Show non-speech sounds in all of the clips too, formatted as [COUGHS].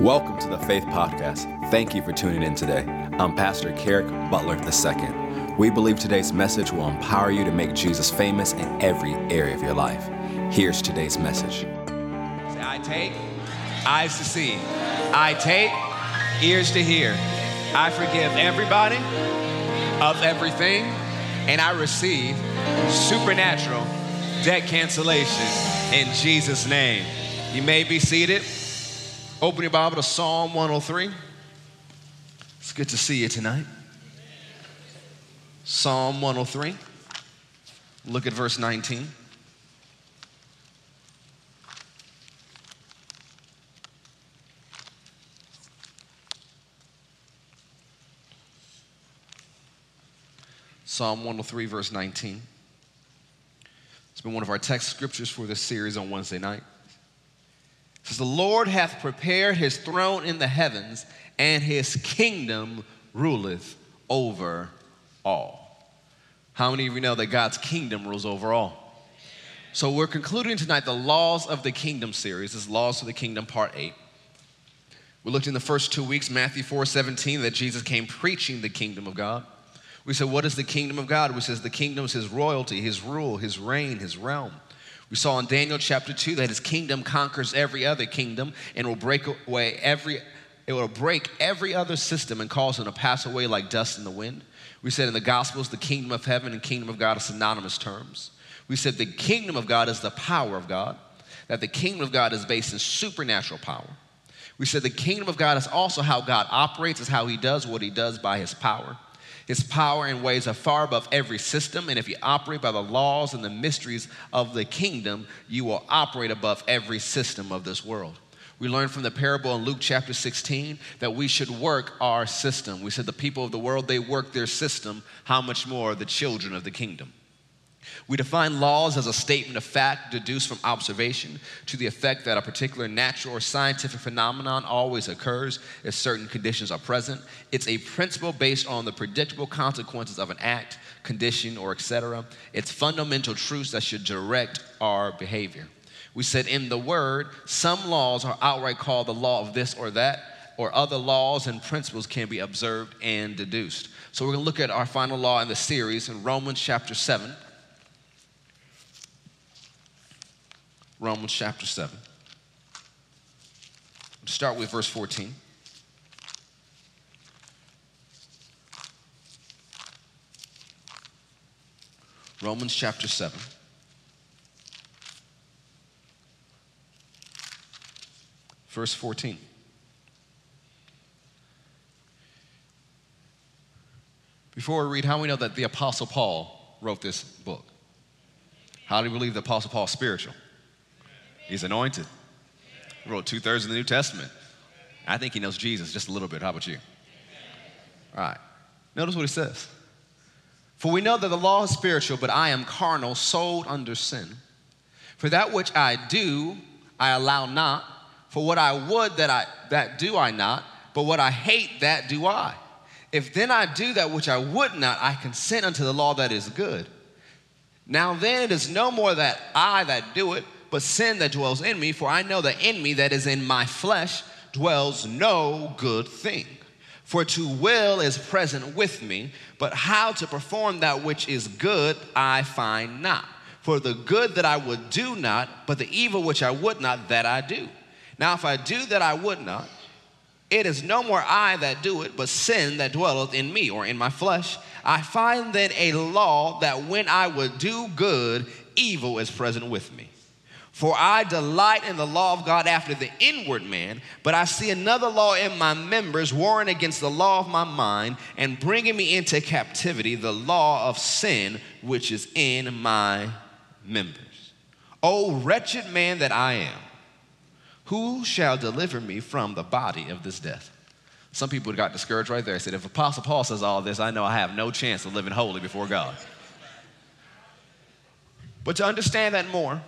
Welcome to the Faith Podcast. Thank you for tuning in today. I'm Pastor Kerrick Butler II. We believe today's message will empower you to make Jesus famous in every area of your life. Here's today's message. I take eyes to see, I take ears to hear. I forgive everybody of everything, and I receive supernatural debt cancellation in Jesus' name. You may be seated. Open your Bible to Psalm 103. It's good to see you tonight. Psalm 103. Look at verse 19. Psalm 103, verse 19. It's been one of our text scriptures for this series on Wednesday night. Says, The Lord hath prepared his throne in the heavens, and his kingdom ruleth over all. How many of you know that God's kingdom rules over all? So we're concluding tonight the Laws of the Kingdom series. This is Laws of the Kingdom, part eight. We looked in the first two weeks, Matthew 4 17, that Jesus came preaching the kingdom of God. We said, What is the kingdom of God? We says the kingdom is his royalty, his rule, his reign, his realm. We saw in Daniel chapter 2 that his kingdom conquers every other kingdom and will break away every it will break every other system and cause them to pass away like dust in the wind. We said in the Gospels, the kingdom of heaven and kingdom of God are synonymous terms. We said the kingdom of God is the power of God, that the kingdom of God is based in supernatural power. We said the kingdom of God is also how God operates, is how he does what he does by his power. His power and ways are far above every system, and if you operate by the laws and the mysteries of the kingdom, you will operate above every system of this world. We learned from the parable in Luke chapter 16 that we should work our system. We said the people of the world, they work their system. How much more the children of the kingdom? We define laws as a statement of fact deduced from observation to the effect that a particular natural or scientific phenomenon always occurs if certain conditions are present. It's a principle based on the predictable consequences of an act, condition, or etc. It's fundamental truths that should direct our behavior. We said in the word, some laws are outright called the law of this or that, or other laws and principles can be observed and deduced. So we're going to look at our final law in the series in Romans chapter 7. Romans chapter 7. Let's start with verse 14. Romans chapter 7. Verse 14. Before we read, how do we know that the Apostle Paul wrote this book? How do we believe the Apostle Paul spiritual? He's anointed. He wrote two thirds of the New Testament. I think he knows Jesus just a little bit. How about you? All right. Notice what he says. For we know that the law is spiritual, but I am carnal, sold under sin. For that which I do, I allow not. For what I would that I that do I not, but what I hate that do I. If then I do that which I would not, I consent unto the law that is good. Now then it is no more that I that do it, but sin that dwells in me, for I know that in me, that is in my flesh, dwells no good thing. For to will is present with me, but how to perform that which is good I find not. For the good that I would do not, but the evil which I would not, that I do. Now, if I do that I would not, it is no more I that do it, but sin that dwelleth in me or in my flesh. I find then a law that when I would do good, evil is present with me. For I delight in the law of God after the inward man, but I see another law in my members, warring against the law of my mind, and bringing me into captivity, the law of sin which is in my members. O wretched man that I am, who shall deliver me from the body of this death? Some people got discouraged right there. I said, if Apostle Paul says all this, I know I have no chance of living holy before God. But to understand that more,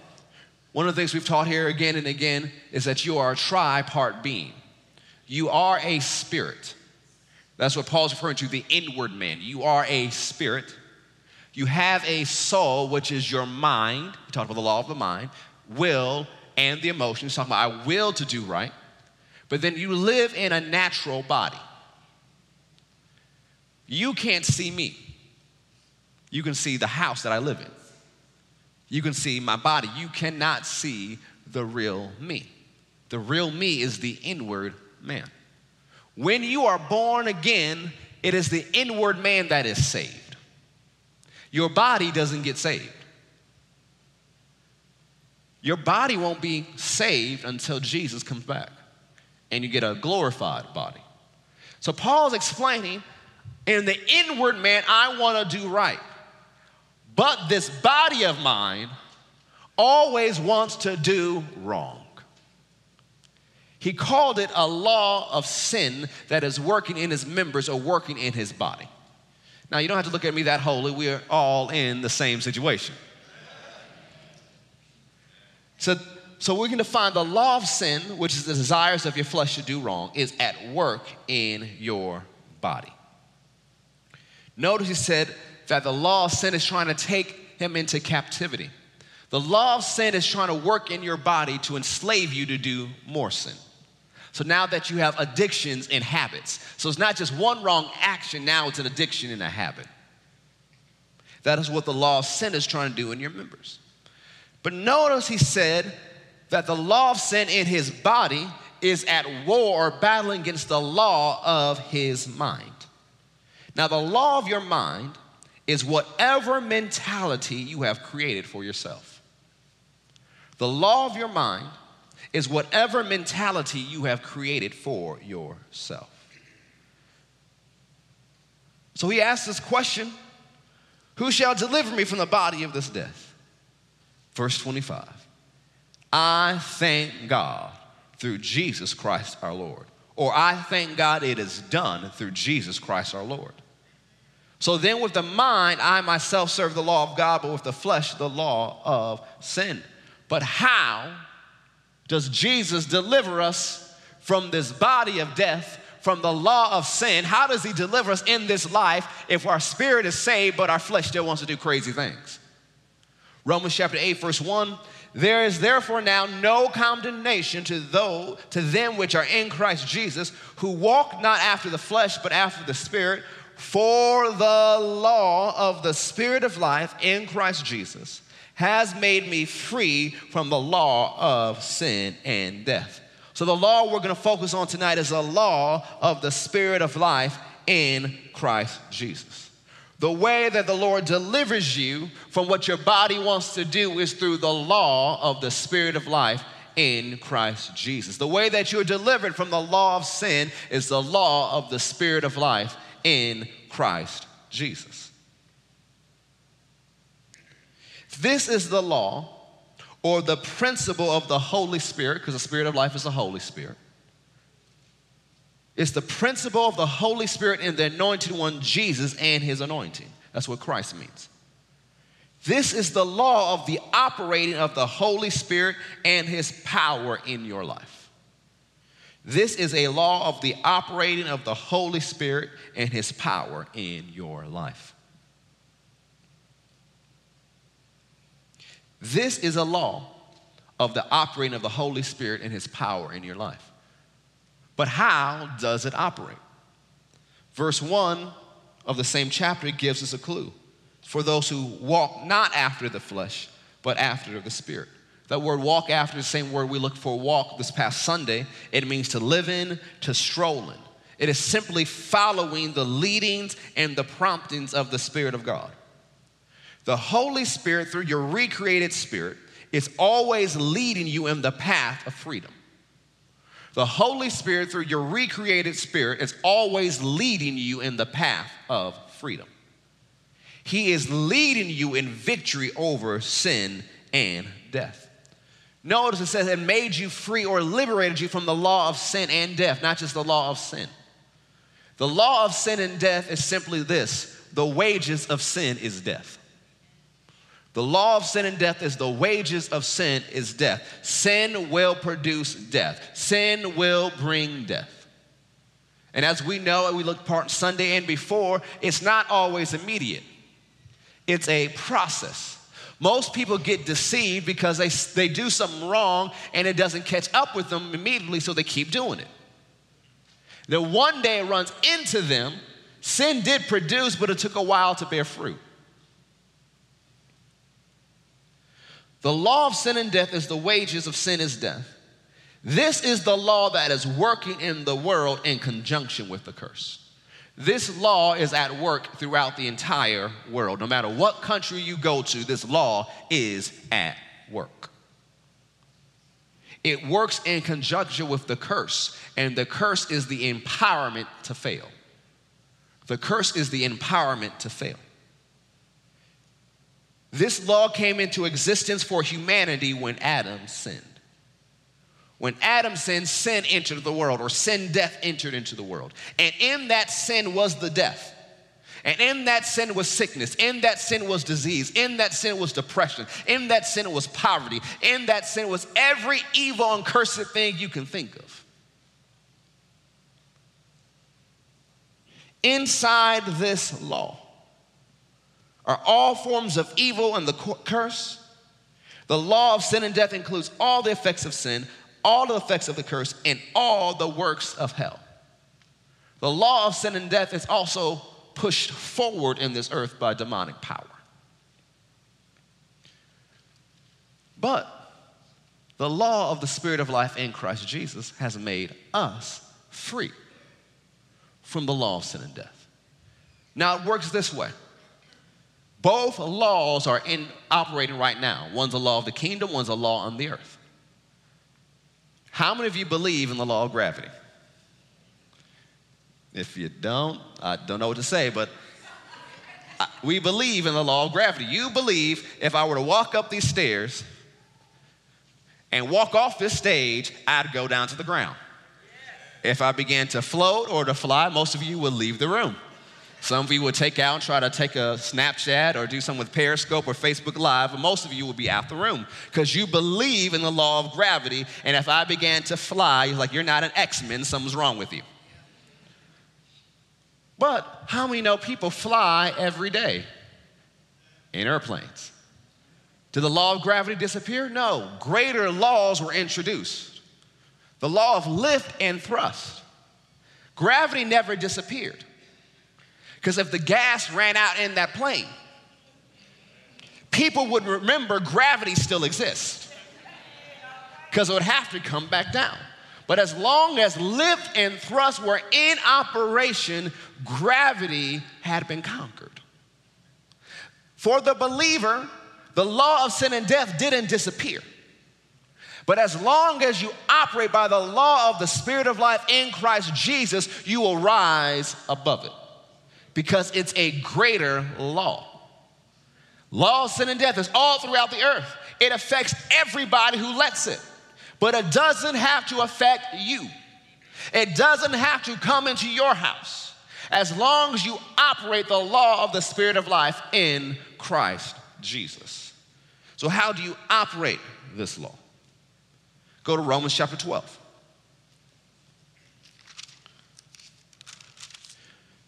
one of the things we've taught here again and again is that you are a tripart being. You are a spirit. That's what Paul's referring to, the inward man. You are a spirit. You have a soul, which is your mind. We talked about the law of the mind, will, and the emotions. Talking about I will to do right. but then you live in a natural body. You can't see me. You can see the house that I live in. You can see my body. You cannot see the real me. The real me is the inward man. When you are born again, it is the inward man that is saved. Your body doesn't get saved. Your body won't be saved until Jesus comes back and you get a glorified body. So Paul's explaining in the inward man, I want to do right. But this body of mine always wants to do wrong. He called it a law of sin that is working in his members or working in his body. Now, you don't have to look at me that holy. We are all in the same situation. So, so going to find the law of sin, which is the desires of your flesh to do wrong, is at work in your body. Notice he said that the law of sin is trying to take him into captivity. The law of sin is trying to work in your body to enslave you to do more sin. So now that you have addictions and habits, so it's not just one wrong action, now it's an addiction and a habit. That is what the law of sin is trying to do in your members. But notice he said that the law of sin in his body is at war, battling against the law of his mind. Now, the law of your mind is whatever mentality you have created for yourself. The law of your mind is whatever mentality you have created for yourself. So he asks this question Who shall deliver me from the body of this death? Verse 25 I thank God through Jesus Christ our Lord. Or I thank God it is done through Jesus Christ our Lord. So then, with the mind, I myself serve the law of God, but with the flesh, the law of sin. But how does Jesus deliver us from this body of death, from the law of sin? How does He deliver us in this life if our spirit is saved, but our flesh still wants to do crazy things? Romans chapter 8, verse 1 There is therefore now no condemnation to, those, to them which are in Christ Jesus, who walk not after the flesh, but after the Spirit. For the law of the Spirit of life in Christ Jesus has made me free from the law of sin and death. So, the law we're going to focus on tonight is the law of the Spirit of life in Christ Jesus. The way that the Lord delivers you from what your body wants to do is through the law of the Spirit of life in Christ Jesus. The way that you're delivered from the law of sin is the law of the Spirit of life in Christ Jesus. This is the law or the principle of the Holy Spirit, because the Spirit of life is the Holy Spirit. It's the principle of the Holy Spirit in the anointed one, Jesus, and his anointing. That's what Christ means. This is the law of the operating of the Holy Spirit and his power in your life. This is a law of the operating of the Holy Spirit and his power in your life. This is a law of the operating of the Holy Spirit and His power in your life. But how does it operate? Verse 1 of the same chapter gives us a clue for those who walk not after the flesh, but after the Spirit. That word walk after the same word we looked for walk this past Sunday. It means to live in, to stroll in. It is simply following the leadings and the promptings of the Spirit of God. The Holy Spirit, through your recreated spirit, is always leading you in the path of freedom. The Holy Spirit, through your recreated spirit, is always leading you in the path of freedom. He is leading you in victory over sin and death. Notice it says it made you free or liberated you from the law of sin and death, not just the law of sin. The law of sin and death is simply this the wages of sin is death. The law of sin and death is the wages of sin is death. Sin will produce death. Sin will bring death. And as we know, and we looked part Sunday and before, it's not always immediate. It's a process. Most people get deceived because they, they do something wrong and it doesn't catch up with them immediately, so they keep doing it. that one day it runs into them. Sin did produce, but it took a while to bear fruit. The law of sin and death is the wages of sin is death. This is the law that is working in the world in conjunction with the curse. This law is at work throughout the entire world. No matter what country you go to, this law is at work. It works in conjunction with the curse, and the curse is the empowerment to fail. The curse is the empowerment to fail. This law came into existence for humanity when Adam sinned. When Adam sinned, sin entered the world, or sin, death entered into the world. And in that sin was the death. And in that sin was sickness. In that sin was disease. In that sin was depression. In that sin was poverty. In that sin was every evil and cursed thing you can think of. Inside this law are all forms of evil and the curse. The law of sin and death includes all the effects of sin, all the effects of the curse, and all the works of hell. The law of sin and death is also pushed forward in this earth by demonic power. But the law of the Spirit of life in Christ Jesus has made us free from the law of sin and death. Now it works this way. Both laws are in operating right now. One's a law of the kingdom, one's a law on the earth. How many of you believe in the law of gravity? If you don't, I don't know what to say, but we believe in the law of gravity. You believe if I were to walk up these stairs and walk off this stage, I'd go down to the ground. If I began to float or to fly, most of you would leave the room. Some of you would take out and try to take a Snapchat or do something with Periscope or Facebook Live, but most of you would be out the room because you believe in the law of gravity. And if I began to fly, you're like, you're not an X Men, something's wrong with you. But how many know people fly every day in airplanes? Did the law of gravity disappear? No. Greater laws were introduced. The law of lift and thrust. Gravity never disappeared. Because if the gas ran out in that plane, people would remember gravity still exists. Because it would have to come back down. But as long as lift and thrust were in operation, gravity had been conquered. For the believer, the law of sin and death didn't disappear. But as long as you operate by the law of the Spirit of life in Christ Jesus, you will rise above it because it's a greater law. Law sin and death is all throughout the earth. It affects everybody who lets it, but it doesn't have to affect you. It doesn't have to come into your house as long as you operate the law of the Spirit of life in Christ Jesus. So, how do you operate this law? Go to Romans chapter 12.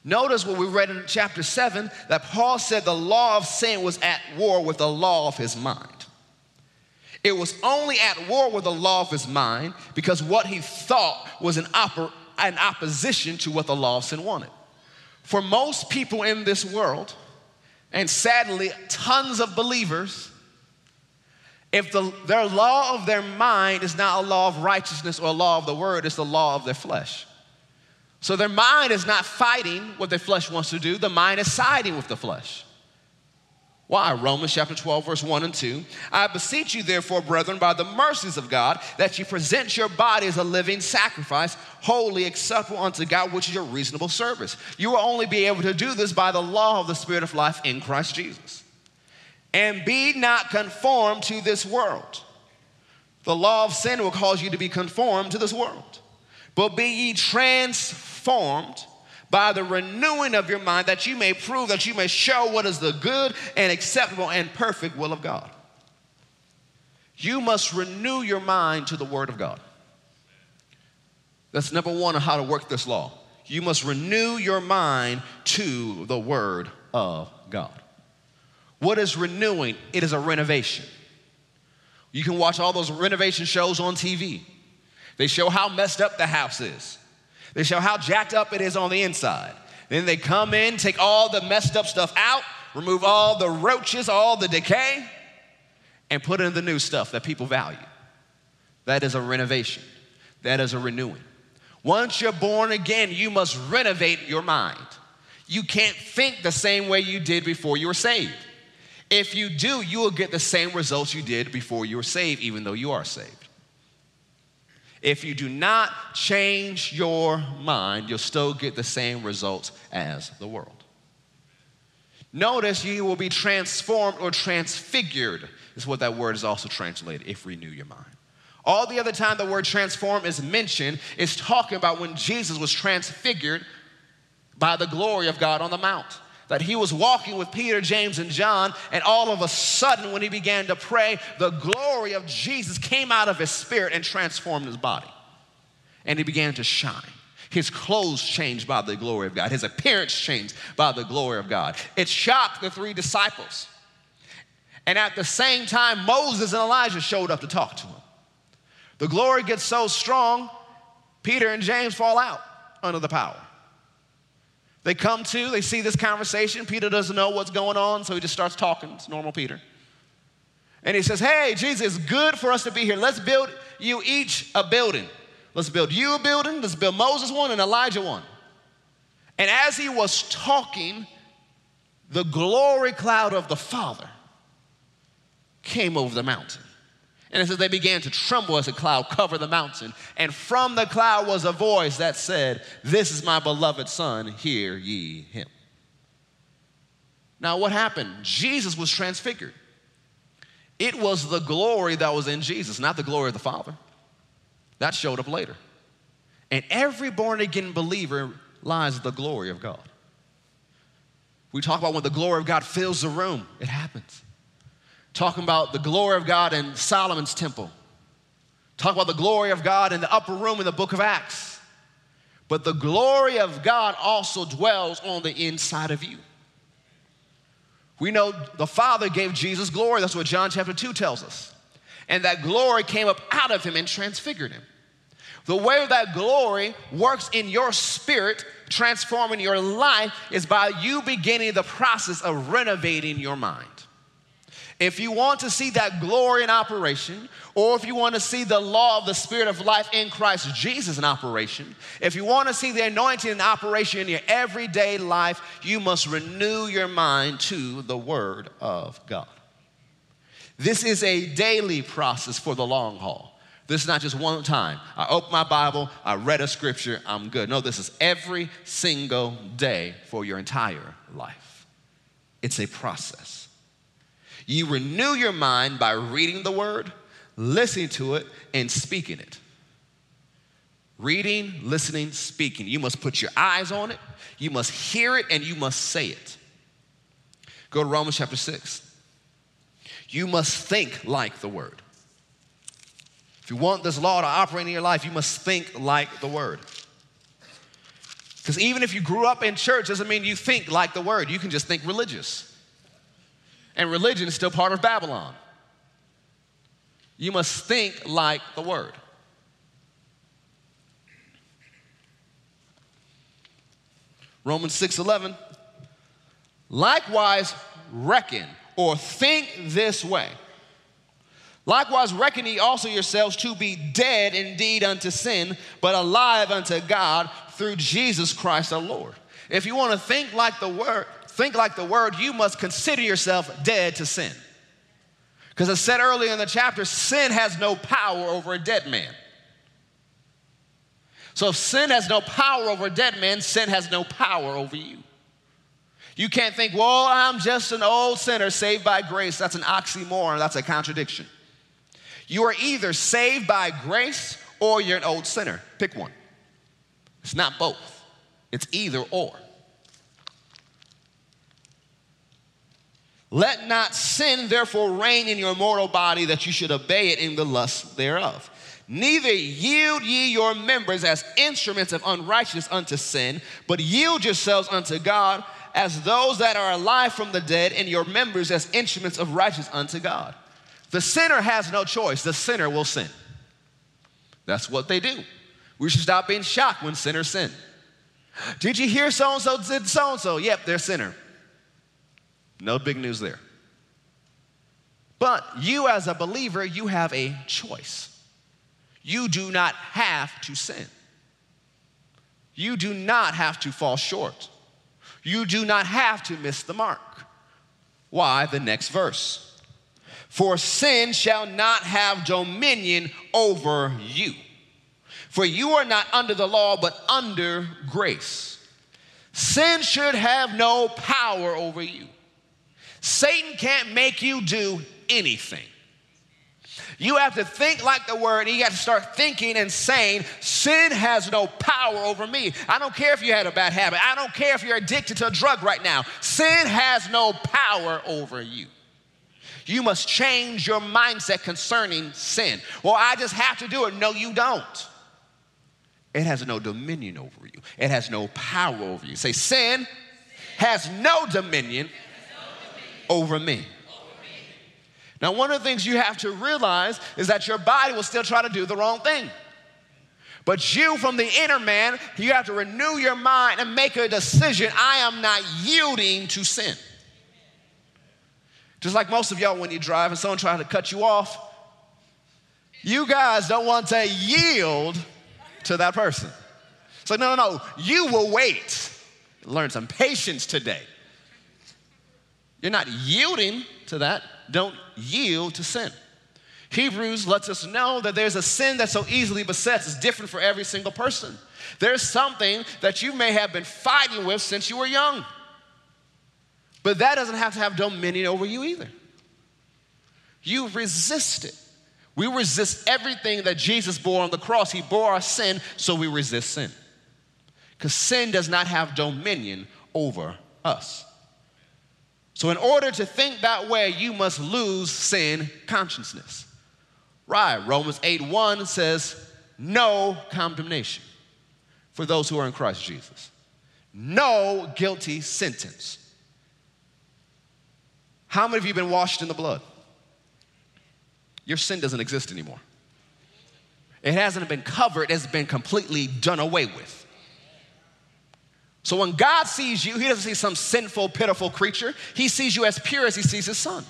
Notice what we read in chapter 7 that Paul said the law of sin was at war with the law of his mind. It was only at war with the law of his mind because what he thought was an, an opposition to what the law of sin wanted. For most people in this world, and sadly, tons of believers, if the, their law of their mind is not a law of righteousness or a law of the word, it's the law of their flesh. So their mind is not fighting what their flesh wants to do, the mind is siding with the flesh. Why? Romans chapter 12, verse 1 and 2. I beseech you, therefore, brethren, by the mercies of God, that you present your body as a living sacrifice, holy, acceptable unto God, which is your reasonable service. You will only be able to do this by the law of the Spirit of life in Christ Jesus. And be not conformed to this world. The law of sin will cause you to be conformed to this world. But be ye transformed formed by the renewing of your mind that you may prove that you may show what is the good and acceptable and perfect will of God. You must renew your mind to the Word of God. That's number one on how to work this law. You must renew your mind to the Word of God. What is renewing? It is a renovation. You can watch all those renovation shows on TV. They show how messed up the house is. They show how jacked up it is on the inside. Then they come in, take all the messed up stuff out, remove all the roaches, all the decay, and put in the new stuff that people value. That is a renovation, that is a renewing. Once you're born again, you must renovate your mind. You can't think the same way you did before you were saved. If you do, you will get the same results you did before you were saved, even though you are saved. If you do not change your mind, you'll still get the same results as the world. Notice you will be transformed or transfigured, is what that word is also translated, if renew your mind. All the other time the word transform is mentioned is talking about when Jesus was transfigured by the glory of God on the mount. That he was walking with Peter, James, and John, and all of a sudden, when he began to pray, the glory of Jesus came out of his spirit and transformed his body. And he began to shine. His clothes changed by the glory of God. His appearance changed by the glory of God. It shocked the three disciples. And at the same time, Moses and Elijah showed up to talk to him. The glory gets so strong, Peter and James fall out under the power. They come to, they see this conversation. Peter doesn't know what's going on, so he just starts talking. It's normal Peter. And he says, Hey, Jesus, it's good for us to be here. Let's build you each a building. Let's build you a building. Let's build Moses one and Elijah one. And as he was talking, the glory cloud of the Father came over the mountain. And it says they began to tremble as a cloud covered the mountain. And from the cloud was a voice that said, This is my beloved Son, hear ye him. Now, what happened? Jesus was transfigured. It was the glory that was in Jesus, not the glory of the Father. That showed up later. And every born again believer lies the glory of God. We talk about when the glory of God fills the room, it happens talking about the glory of God in Solomon's temple, talk about the glory of God in the upper room in the book of Acts. But the glory of God also dwells on the inside of you. We know the Father gave Jesus glory. That's what John chapter 2 tells us. And that glory came up out of him and transfigured him. The way that glory works in your spirit, transforming your life, is by you beginning the process of renovating your mind. If you want to see that glory in operation, or if you want to see the law of the Spirit of life in Christ Jesus in operation, if you want to see the anointing in operation in your everyday life, you must renew your mind to the Word of God. This is a daily process for the long haul. This is not just one time. I open my Bible, I read a scripture, I'm good. No, this is every single day for your entire life. It's a process. You renew your mind by reading the word, listening to it, and speaking it. Reading, listening, speaking. You must put your eyes on it, you must hear it, and you must say it. Go to Romans chapter 6. You must think like the word. If you want this law to operate in your life, you must think like the word. Because even if you grew up in church, doesn't mean you think like the word. You can just think religious and religion is still part of Babylon. You must think like the word. Romans 6:11 Likewise reckon or think this way. Likewise reckon ye also yourselves to be dead indeed unto sin, but alive unto God through Jesus Christ our Lord. If you want to think like the word, think like the word, you must consider yourself dead to sin. Because I said earlier in the chapter, sin has no power over a dead man. So if sin has no power over a dead man, sin has no power over you. You can't think, well, I'm just an old sinner saved by grace. That's an oxymoron, that's a contradiction. You are either saved by grace or you're an old sinner. Pick one. It's not both, it's either or. Let not sin therefore reign in your mortal body that you should obey it in the lust thereof. Neither yield ye your members as instruments of unrighteousness unto sin, but yield yourselves unto God as those that are alive from the dead, and your members as instruments of righteousness unto God. The sinner has no choice, the sinner will sin. That's what they do. We should stop being shocked when sinners sin. Did you hear so and so did so and so? Yep, they're sinner. No big news there. But you, as a believer, you have a choice. You do not have to sin. You do not have to fall short. You do not have to miss the mark. Why? The next verse. For sin shall not have dominion over you. For you are not under the law, but under grace. Sin should have no power over you. Satan can't make you do anything. You have to think like the word. and You got to start thinking and saying, Sin has no power over me. I don't care if you had a bad habit. I don't care if you're addicted to a drug right now. Sin has no power over you. You must change your mindset concerning sin. Well, I just have to do it. No, you don't. It has no dominion over you, it has no power over you. Say, Sin has no dominion over me. Now, one of the things you have to realize is that your body will still try to do the wrong thing. But you, from the inner man, you have to renew your mind and make a decision I am not yielding to sin. Just like most of y'all, when you drive and someone tries to cut you off, you guys don't want to yield to that person. It's like, no, no, no, you will wait. Learn some patience today. You're not yielding to that. Don't yield to sin. Hebrews lets us know that there's a sin that so easily besets. It's different for every single person. There's something that you may have been fighting with since you were young. But that doesn't have to have dominion over you either. You resist it. We resist everything that Jesus bore on the cross. He bore our sin, so we resist sin. Because sin does not have dominion over us. So, in order to think that way, you must lose sin consciousness. Right, Romans 8 1 says, No condemnation for those who are in Christ Jesus. No guilty sentence. How many of you been washed in the blood? Your sin doesn't exist anymore. It hasn't been covered, it's been completely done away with. So when God sees you, He doesn't see some sinful, pitiful creature. He sees you as pure as He sees His Son.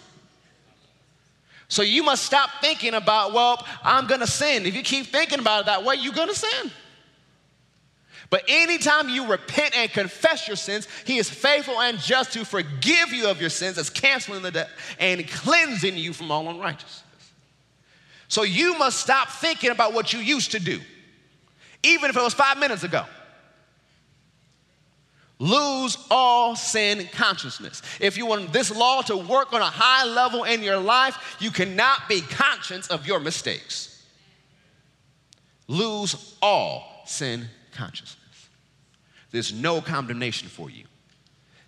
So you must stop thinking about, well, I'm gonna sin. If you keep thinking about it that way, you're gonna sin. But anytime you repent and confess your sins, He is faithful and just to forgive you of your sins, as canceling the debt and cleansing you from all unrighteousness. So you must stop thinking about what you used to do, even if it was five minutes ago lose all sin consciousness. If you want this law to work on a high level in your life, you cannot be conscious of your mistakes. Lose all sin consciousness. There's no condemnation for you.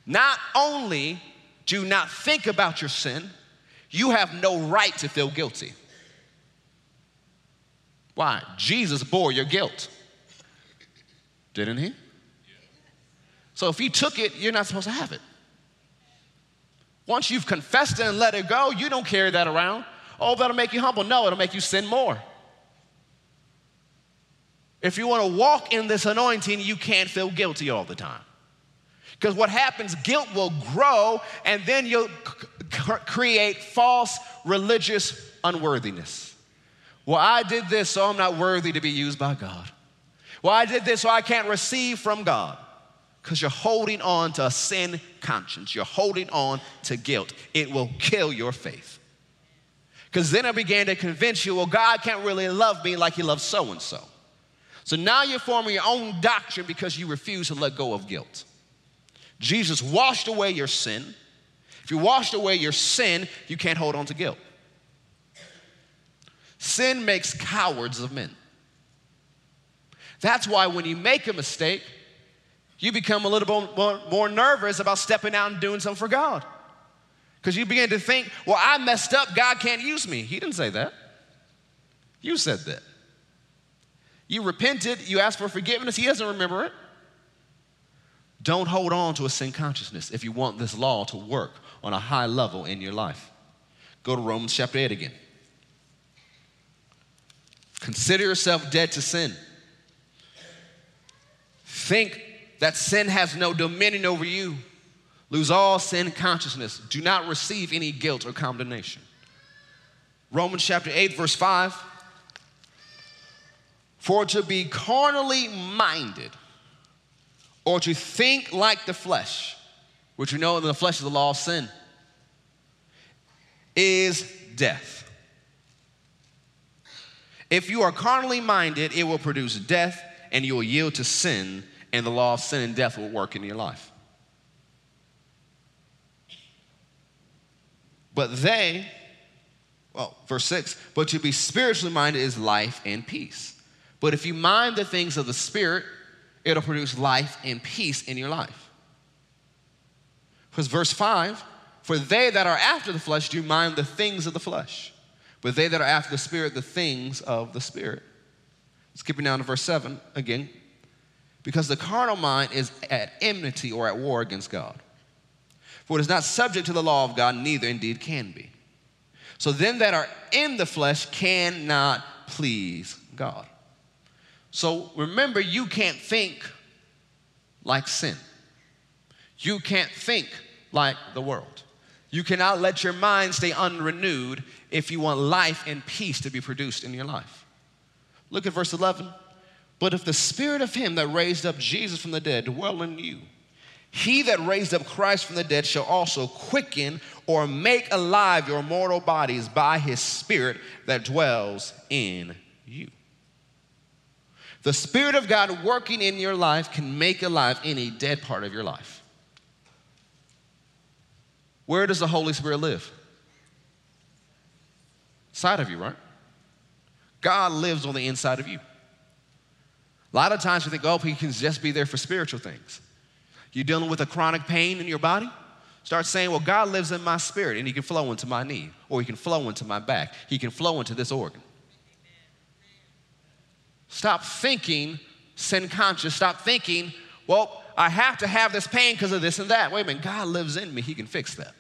Not only do not think about your sin, you have no right to feel guilty. Why? Jesus bore your guilt. Didn't he? So if you took it, you're not supposed to have it. Once you've confessed it and let it go, you don't carry that around. Oh, that'll make you humble. No, it'll make you sin more. If you want to walk in this anointing, you can't feel guilty all the time. Because what happens, guilt will grow, and then you'll c- create false religious unworthiness. Well, I did this, so I'm not worthy to be used by God. Well, I did this, so I can't receive from God because you're holding on to a sin conscience. You're holding on to guilt. It will kill your faith. Because then I began to convince you, well, God can't really love me like he loves so and so. So now you're forming your own doctrine because you refuse to let go of guilt. Jesus washed away your sin. If you washed away your sin, you can't hold on to guilt. Sin makes cowards of men. That's why when you make a mistake, you become a little more, more nervous about stepping out and doing something for God. Because you begin to think, well, I messed up, God can't use me. He didn't say that. You said that. You repented, you asked for forgiveness, He doesn't remember it. Don't hold on to a sin consciousness if you want this law to work on a high level in your life. Go to Romans chapter 8 again. Consider yourself dead to sin Think that sin has no dominion over you. Lose all sin consciousness. Do not receive any guilt or condemnation. Romans chapter 8, verse 5. For to be carnally minded, or to think like the flesh, which we know in the flesh is the law of sin, is death. If you are carnally minded, it will produce death, and you will yield to sin, and the law of sin and death will work in your life. But they, well, verse 6, but to be spiritually minded is life and peace. But if you mind the things of the Spirit, it'll produce life and peace in your life. Because verse 5, for they that are after the flesh do mind the things of the flesh, but they that are after the Spirit, the things of the Spirit. Skipping down to verse 7 again, because the carnal mind is at enmity or at war against God. For it is not subject to the law of God, neither indeed can be. So then that are in the flesh cannot please God. So remember, you can't think like sin. You can't think like the world. You cannot let your mind stay unrenewed if you want life and peace to be produced in your life. Look at verse 11. But if the spirit of him that raised up Jesus from the dead dwell in you, he that raised up Christ from the dead shall also quicken or make alive your mortal bodies by his spirit that dwells in you. The Spirit of God working in your life can make alive any dead part of your life. Where does the Holy Spirit live? Side of you, right? God lives on the inside of you. A lot of times we think, oh, he can just be there for spiritual things. You're dealing with a chronic pain in your body? Start saying, well, God lives in my spirit and he can flow into my knee, or he can flow into my back, he can flow into this organ. Stop thinking sin conscious. Stop thinking, well, I have to have this pain because of this and that. Wait a minute, God lives in me, He can fix that.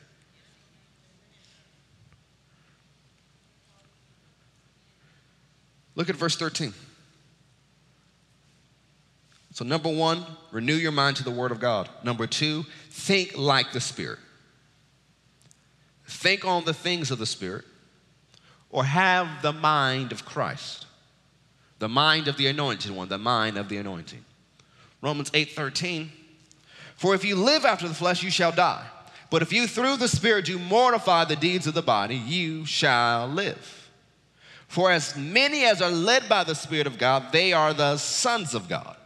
Look at verse 13. So, number one, renew your mind to the Word of God. Number two, think like the Spirit. Think on the things of the Spirit or have the mind of Christ the mind of the anointed one, the mind of the anointing. Romans 8 13. For if you live after the flesh, you shall die. But if you through the Spirit do mortify the deeds of the body, you shall live. For as many as are led by the Spirit of God, they are the sons of God.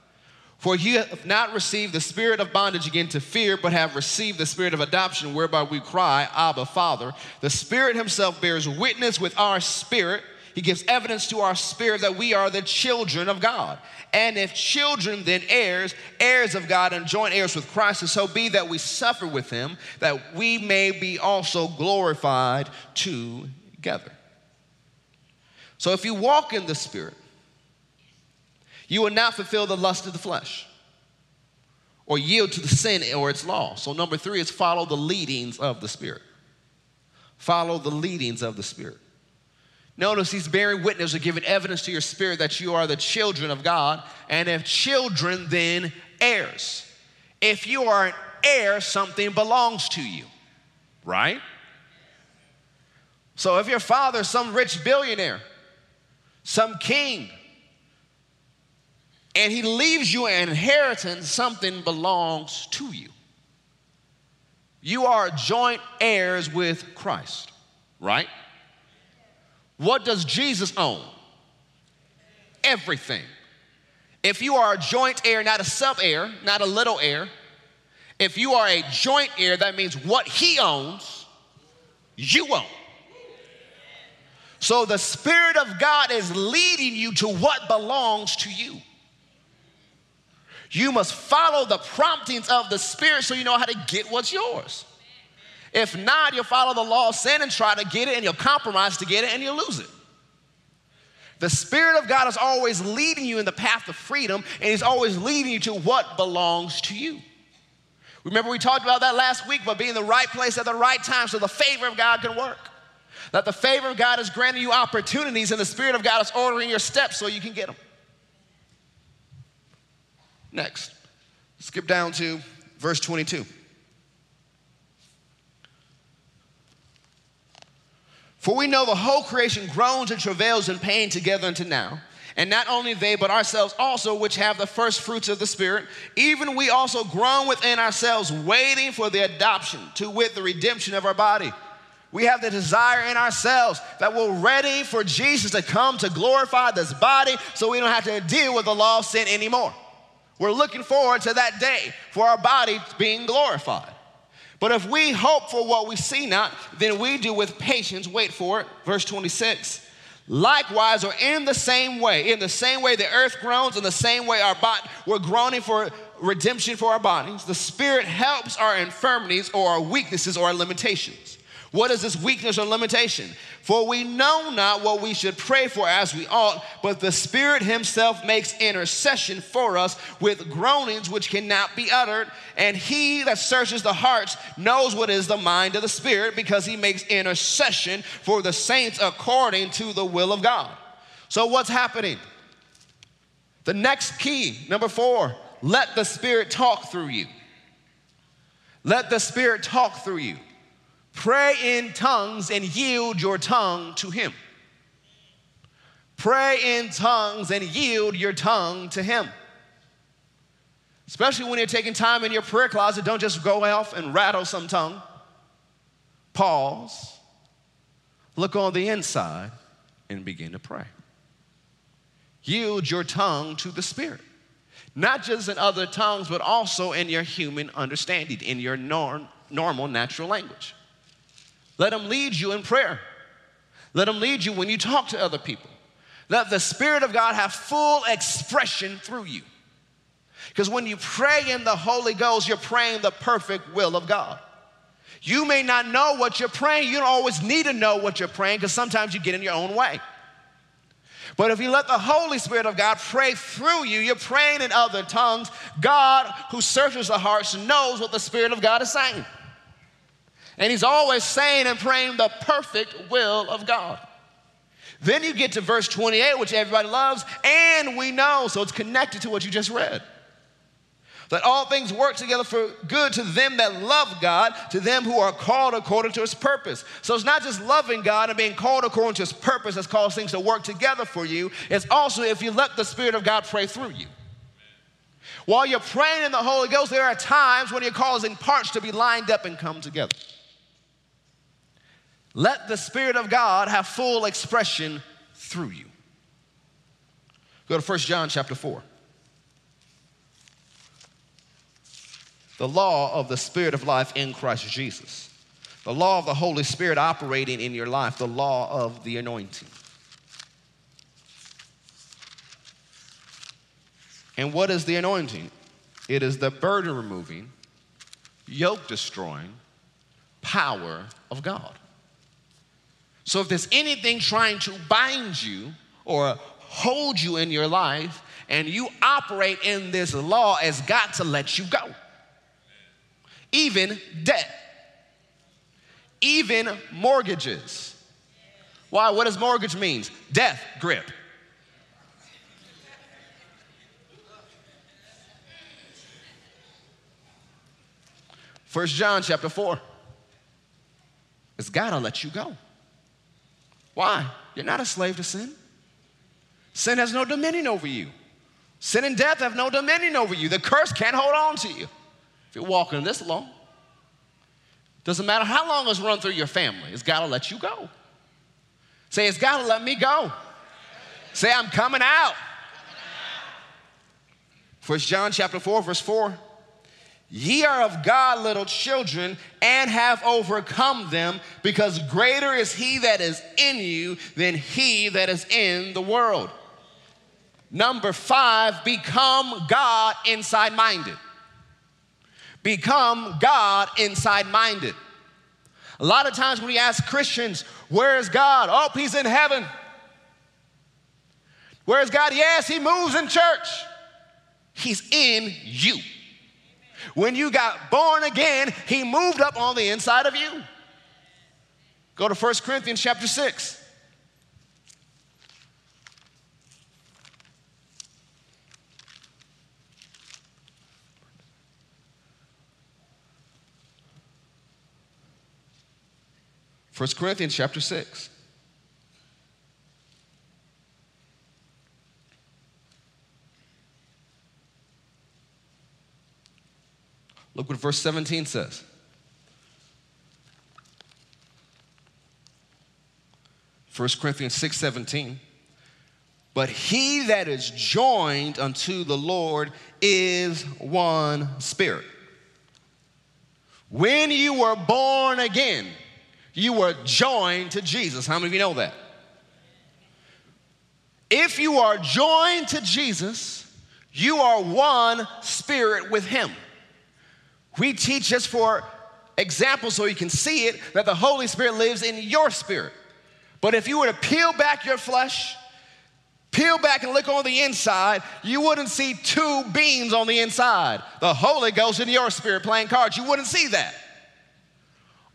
For you have not received the spirit of bondage again to fear, but have received the spirit of adoption, whereby we cry, Abba, Father. The Spirit Himself bears witness with our spirit he gives evidence to our spirit that we are the children of God. And if children, then heirs, heirs of God, and joint heirs with Christ, and so be that we suffer with him, that we may be also glorified together. So if you walk in the Spirit, you will not fulfill the lust of the flesh or yield to the sin or its law. So, number three is follow the leadings of the Spirit. Follow the leadings of the Spirit. Notice he's bearing witness or giving evidence to your spirit that you are the children of God. And if children, then heirs. If you are an heir, something belongs to you, right? So if your father some rich billionaire, some king, and he leaves you an inheritance, something belongs to you. You are joint heirs with Christ, right? What does Jesus own? Everything. If you are a joint heir, not a sub heir, not a little heir, if you are a joint heir, that means what he owns, you own. So the Spirit of God is leading you to what belongs to you. You must follow the promptings of the Spirit so you know how to get what's yours. If not, you'll follow the law of sin and try to get it, and you'll compromise to get it, and you'll lose it. The Spirit of God is always leading you in the path of freedom, and He's always leading you to what belongs to you. Remember, we talked about that last week, but being in the right place at the right time so the favor of God can work. That the favor of God is granting you opportunities, and the Spirit of God is ordering your steps so you can get them. Next, Skip down to verse 22. For we know the whole creation groans and travails in pain together unto now. And not only they, but ourselves also, which have the first fruits of the Spirit, even we also groan within ourselves, waiting for the adoption, to wit, the redemption of our body. We have the desire in ourselves that we're ready for Jesus to come to glorify this body so we don't have to deal with the law of sin anymore. We're looking forward to that day for our body being glorified. But if we hope for what we see not, then we do with patience wait for it. Verse 26. Likewise, or in the same way, in the same way the earth groans, in the same way our body, we're groaning for redemption for our bodies. The Spirit helps our infirmities or our weaknesses or our limitations. What is this weakness or limitation? For we know not what we should pray for as we ought, but the Spirit Himself makes intercession for us with groanings which cannot be uttered. And He that searches the hearts knows what is the mind of the Spirit, because He makes intercession for the saints according to the will of God. So, what's happening? The next key, number four, let the Spirit talk through you. Let the Spirit talk through you. Pray in tongues and yield your tongue to Him. Pray in tongues and yield your tongue to Him. Especially when you're taking time in your prayer closet, don't just go off and rattle some tongue. Pause, look on the inside, and begin to pray. Yield your tongue to the Spirit, not just in other tongues, but also in your human understanding, in your norm, normal natural language. Let Him lead you in prayer. Let Him lead you when you talk to other people. Let the Spirit of God have full expression through you. Because when you pray in the Holy Ghost, you're praying the perfect will of God. You may not know what you're praying. You don't always need to know what you're praying because sometimes you get in your own way. But if you let the Holy Spirit of God pray through you, you're praying in other tongues. God, who searches the hearts, knows what the Spirit of God is saying. And he's always saying and praying the perfect will of God. Then you get to verse 28, which everybody loves, and we know, so it's connected to what you just read. That all things work together for good to them that love God, to them who are called according to his purpose. So it's not just loving God and being called according to his purpose that's caused things to work together for you. It's also if you let the Spirit of God pray through you. While you're praying in the Holy Ghost, there are times when you're causing parts to be lined up and come together. Let the Spirit of God have full expression through you. Go to 1 John chapter 4. The law of the Spirit of life in Christ Jesus. The law of the Holy Spirit operating in your life. The law of the anointing. And what is the anointing? It is the burden removing, yoke destroying power of God. So if there's anything trying to bind you or hold you in your life, and you operate in this law, has got to let you go. Even debt, even mortgages. Why? What does mortgage means? Death grip. First John chapter 4. It's gotta let you go. Why? You're not a slave to sin. Sin has no dominion over you. Sin and death have no dominion over you. The curse can't hold on to you if you're walking this long. Doesn't matter how long it's run through your family, it's got to let you go. Say, it's got to let me go. Say, I'm coming out. First John chapter 4, verse 4. Ye are of God, little children, and have overcome them, because greater is he that is in you than he that is in the world. Number five, become God inside minded. Become God inside minded. A lot of times when we ask Christians, Where is God? Oh, he's in heaven. Where is God? Yes, he moves in church. He's in you. When you got born again, he moved up on the inside of you. Go to 1 Corinthians chapter 6. First Corinthians chapter 6. Look what verse 17 says. First Corinthians 6 17. But he that is joined unto the Lord is one spirit. When you were born again, you were joined to Jesus. How many of you know that? If you are joined to Jesus, you are one spirit with him. We teach just for example so you can see it that the Holy Spirit lives in your spirit. But if you were to peel back your flesh, peel back and look on the inside, you wouldn't see two beings on the inside. The Holy Ghost in your spirit playing cards. You wouldn't see that.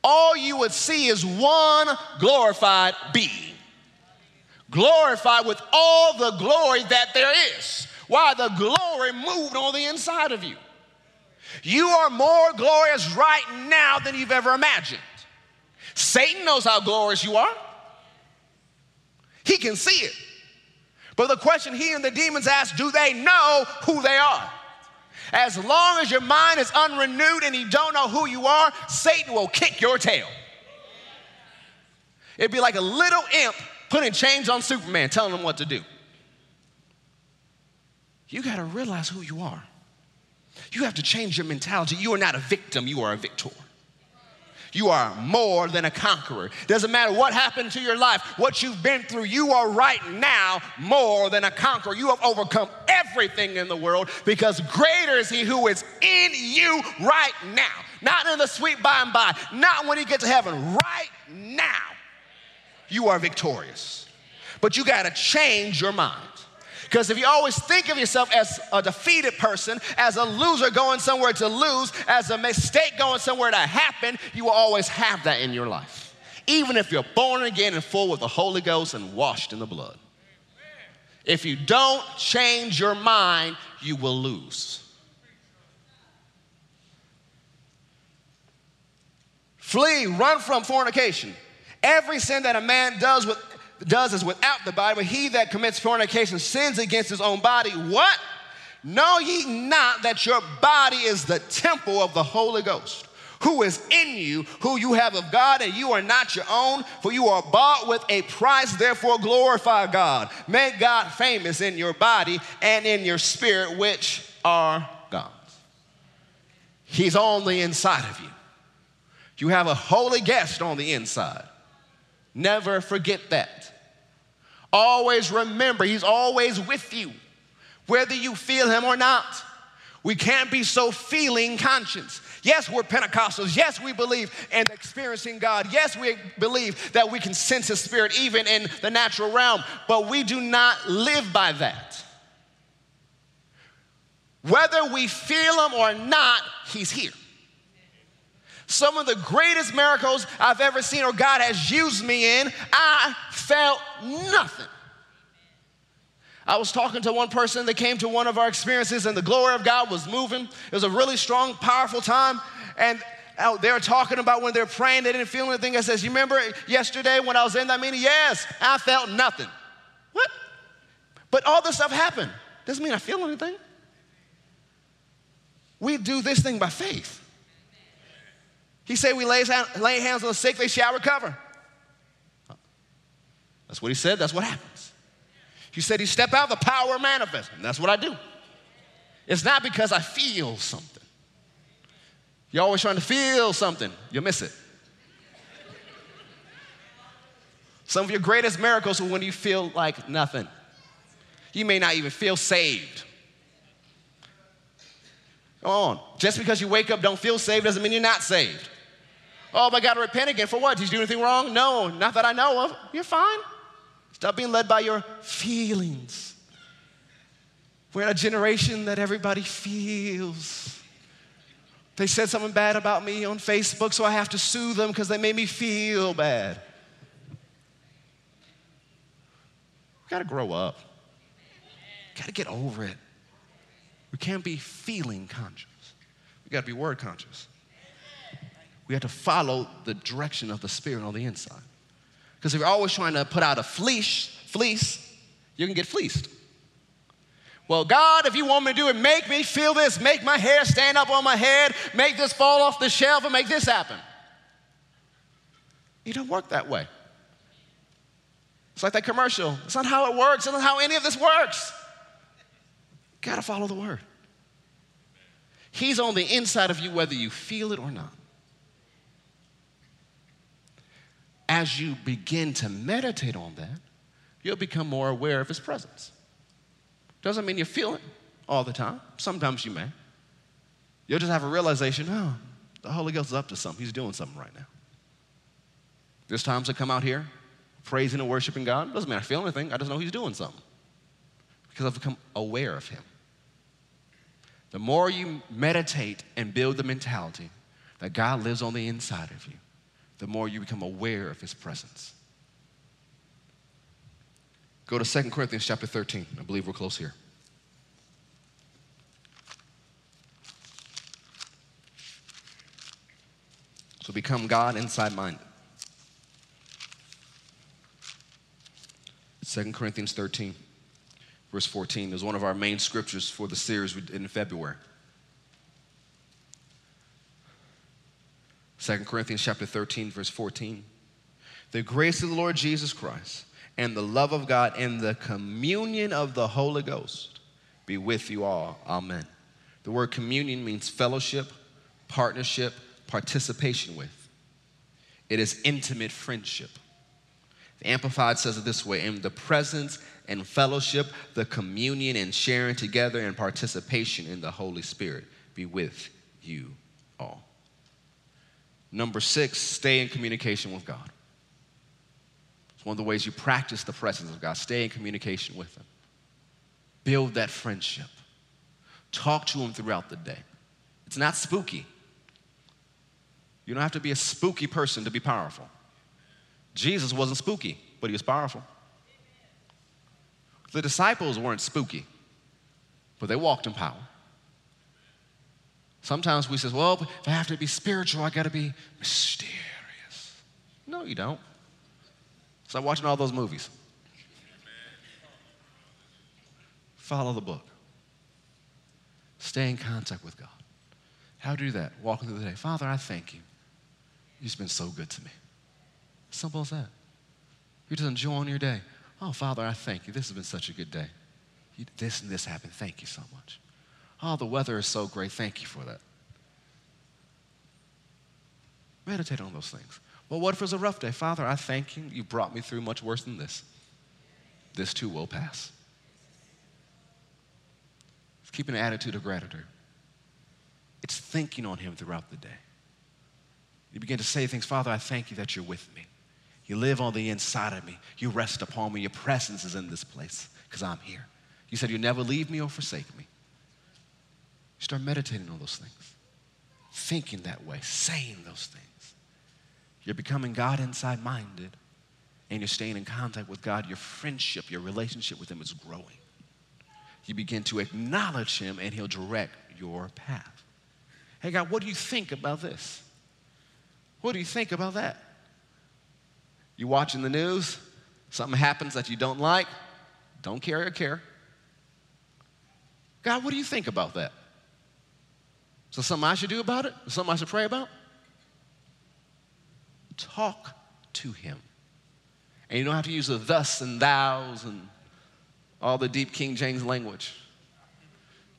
All you would see is one glorified being. Glorified with all the glory that there is. Why? The glory moved on the inside of you. You are more glorious right now than you've ever imagined. Satan knows how glorious you are, he can see it. But the question he and the demons ask do they know who they are? As long as your mind is unrenewed and you don't know who you are, Satan will kick your tail. It'd be like a little imp putting chains on Superman, telling him what to do. You got to realize who you are. You have to change your mentality. You are not a victim, you are a victor. You are more than a conqueror. Doesn't matter what happened to your life, what you've been through, you are right now more than a conqueror. You have overcome everything in the world because greater is He who is in you right now. Not in the sweet by and by, not when you get to heaven, right now. You are victorious. But you got to change your mind. Because if you always think of yourself as a defeated person, as a loser going somewhere to lose, as a mistake going somewhere to happen, you will always have that in your life. Even if you're born again and full with the Holy Ghost and washed in the blood. If you don't change your mind, you will lose. Flee, run from fornication. Every sin that a man does with does is without the body, but he that commits fornication sins against his own body. What? Know ye not that your body is the temple of the Holy Ghost, who is in you, who you have of God, and you are not your own, for you are bought with a price, therefore glorify God. Make God famous in your body and in your spirit, which are God's. He's on the inside of you. You have a holy guest on the inside. Never forget that. Always remember, He's always with you, whether you feel Him or not. We can't be so feeling conscious. Yes, we're Pentecostals. Yes, we believe in experiencing God. Yes, we believe that we can sense His Spirit even in the natural realm, but we do not live by that. Whether we feel Him or not, He's here. Some of the greatest miracles I've ever seen or God has used me in, I felt nothing. I was talking to one person that came to one of our experiences, and the glory of God was moving. It was a really strong, powerful time. And they were talking about when they're praying, they didn't feel anything. I says, You remember yesterday when I was in that meeting? Yes, I felt nothing. What? But all this stuff happened. Doesn't mean I feel anything. We do this thing by faith. He said, We lay, lay hands on the sick, they shall recover. That's what he said, that's what happens. He said, He step out, the power manifests. And that's what I do. It's not because I feel something. You're always trying to feel something, you'll miss it. Some of your greatest miracles are when you feel like nothing. You may not even feel saved. Come on. Just because you wake up, don't feel saved, doesn't mean you're not saved. Oh, but I got to repent again. For what? Did you do anything wrong? No, not that I know of. You're fine. Stop being led by your feelings. We're in a generation that everybody feels. They said something bad about me on Facebook, so I have to sue them because they made me feel bad. We got to grow up. Got to get over it. We can't be feeling conscious. We got to be word conscious. We have to follow the direction of the Spirit on the inside. Because if you're always trying to put out a fleece, fleece, you can get fleeced. Well, God, if you want me to do it, make me feel this, make my hair stand up on my head, make this fall off the shelf, and make this happen. It don't work that way. It's like that commercial. It's not how it works, it's not how any of this works. You gotta follow the word. He's on the inside of you whether you feel it or not. As you begin to meditate on that, you'll become more aware of his presence. Doesn't mean you feel it all the time. Sometimes you may. You'll just have a realization, oh, the Holy Ghost is up to something. He's doing something right now. There's times I come out here praising and worshiping God. Doesn't mean I feel anything. I just know He's doing something because I've become aware of Him. The more you meditate and build the mentality that God lives on the inside of you, the more you become aware of His presence. Go to 2 Corinthians chapter 13. I believe we're close here. So become God inside minded. 2 Corinthians 13, verse 14 is one of our main scriptures for the series we did in February. 2 Corinthians chapter 13, verse 14. The grace of the Lord Jesus Christ and the love of God and the communion of the Holy Ghost be with you all. Amen. The word communion means fellowship, partnership, participation with. It is intimate friendship. The Amplified says it this way in the presence and fellowship, the communion and sharing together and participation in the Holy Spirit be with you all. Number six, stay in communication with God. It's one of the ways you practice the presence of God. Stay in communication with Him. Build that friendship. Talk to Him throughout the day. It's not spooky. You don't have to be a spooky person to be powerful. Jesus wasn't spooky, but he was powerful. The disciples weren't spooky, but they walked in power. Sometimes we say, well, if I have to be spiritual, I got to be mysterious. No, you don't. Stop watching all those movies. Follow the book. Stay in contact with God. How do you do that? Walking through the day. Father, I thank you. You've been so good to me. Simple as that. You're just enjoying your day. Oh, Father, I thank you. This has been such a good day. This and this happened. Thank you so much. Oh, the weather is so great. Thank you for that. Meditate on those things. Well, what if it was a rough day? Father, I thank you. You brought me through much worse than this. This too will pass. It's keeping an attitude of gratitude. It's thinking on Him throughout the day. You begin to say things, Father, I thank you that you're with me. You live on the inside of me. You rest upon me. Your presence is in this place because I'm here. You said you never leave me or forsake me. Start meditating on those things, thinking that way, saying those things. You're becoming God inside minded and you're staying in contact with God. Your friendship, your relationship with Him is growing. You begin to acknowledge Him and He'll direct your path. Hey, God, what do you think about this? What do you think about that? You watching the news, something happens that you don't like, don't care or care. God, what do you think about that? So something I should do about it? Something I should pray about? Talk to him. And you don't have to use the thus and thous and all the deep King James language.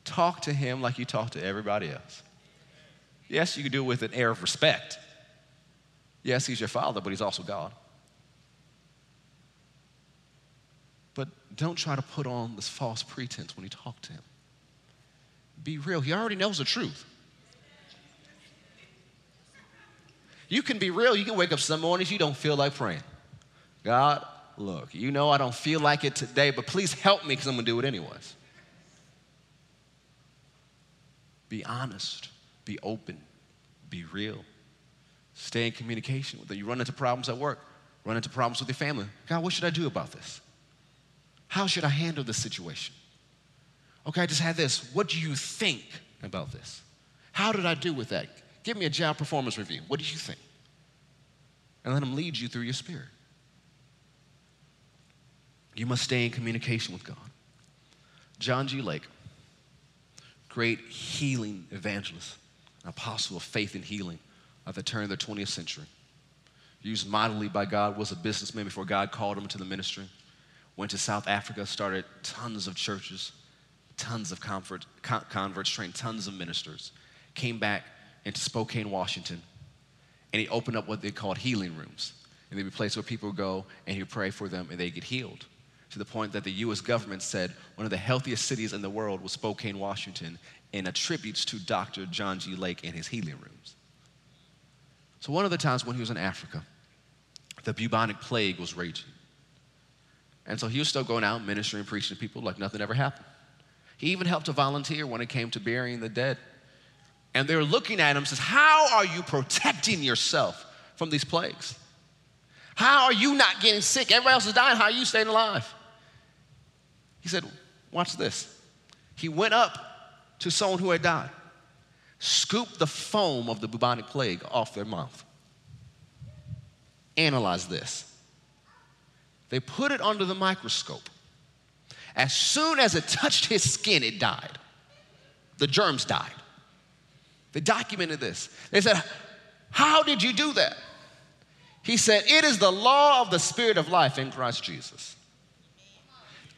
Talk to him like you talk to everybody else. Yes, you can do it with an air of respect. Yes, he's your father, but he's also God. But don't try to put on this false pretense when you talk to him. Be real. He already knows the truth. You can be real. You can wake up some mornings you don't feel like praying. God, look, you know I don't feel like it today, but please help me because I'm going to do it anyways. Be honest, be open, be real. Stay in communication with them. You run into problems at work, run into problems with your family. God, what should I do about this? How should I handle this situation? Okay, I just had this. What do you think about this? How did I do with that? Give me a job performance review. What do you think? And let him lead you through your spirit. You must stay in communication with God. John G. Lake, great healing evangelist, apostle of faith and healing at the turn of the 20th century. Used mightily by God, was a businessman before God called him to the ministry. Went to South Africa, started tons of churches, tons of convert, converts, trained tons of ministers. Came back into Spokane, Washington, and he opened up what they called healing rooms. And they'd be places where people would go and he'd pray for them and they'd get healed. To the point that the US government said one of the healthiest cities in the world was Spokane, Washington, and attributes to Dr. John G. Lake and his healing rooms. So, one of the times when he was in Africa, the bubonic plague was raging. And so he was still going out ministering preaching to people like nothing ever happened. He even helped to volunteer when it came to burying the dead. And they were looking at him and says, How are you protecting yourself from these plagues? How are you not getting sick? Everybody else is dying. How are you staying alive? He said, Watch this. He went up to someone who had died, scooped the foam of the bubonic plague off their mouth. Analyze this. They put it under the microscope. As soon as it touched his skin, it died. The germs died. They documented this. They said, How did you do that? He said, It is the law of the Spirit of life in Christ Jesus.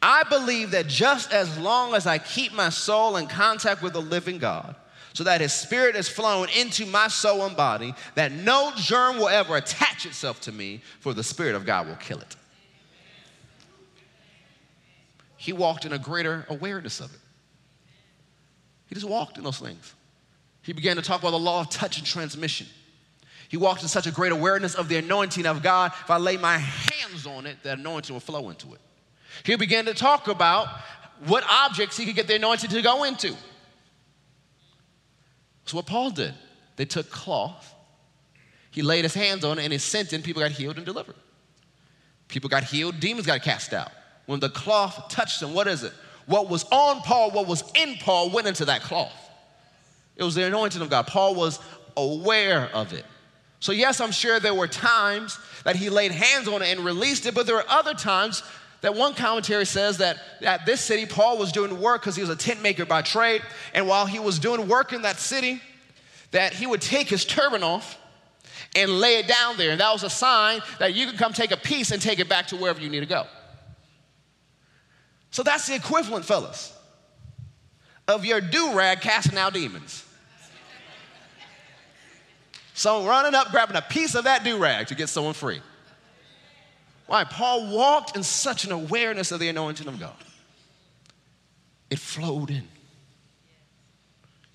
I believe that just as long as I keep my soul in contact with the living God, so that his spirit is flown into my soul and body, that no germ will ever attach itself to me, for the Spirit of God will kill it. He walked in a greater awareness of it. He just walked in those things. He began to talk about the law of touch and transmission. He walked in such a great awareness of the anointing of God. If I lay my hands on it, the anointing will flow into it. He began to talk about what objects he could get the anointing to go into. That's what Paul did. They took cloth, he laid his hands on it, and he sent in, people got healed and delivered. People got healed, demons got cast out. When the cloth touched them, what is it? What was on Paul, what was in Paul, went into that cloth. It was the anointing of God. Paul was aware of it. So, yes, I'm sure there were times that he laid hands on it and released it, but there were other times that one commentary says that at this city, Paul was doing work because he was a tent maker by trade. And while he was doing work in that city, that he would take his turban off and lay it down there. And that was a sign that you could come take a piece and take it back to wherever you need to go. So that's the equivalent, fellas, of your do rag casting out demons. So running up, grabbing a piece of that do rag to get someone free. Why? Paul walked in such an awareness of the anointing of God. It flowed in.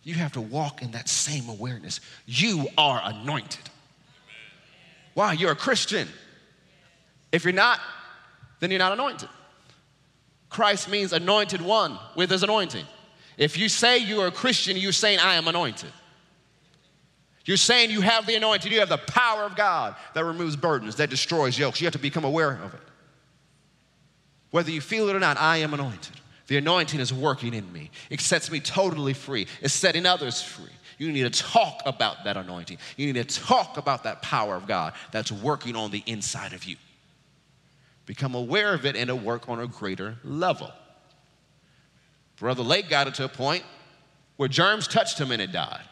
You have to walk in that same awareness. You are anointed. Why? You're a Christian. If you're not, then you're not anointed. Christ means anointed one with his anointing. If you say you are a Christian, you're saying, I am anointed. You're saying you have the anointing, you have the power of God that removes burdens, that destroys yokes. You have to become aware of it. Whether you feel it or not, I am anointed. The anointing is working in me. It sets me totally free. It's setting others free. You need to talk about that anointing. You need to talk about that power of God that's working on the inside of you become aware of it, and to work on a greater level. Brother Lake got it to a point where germs touched him and it died.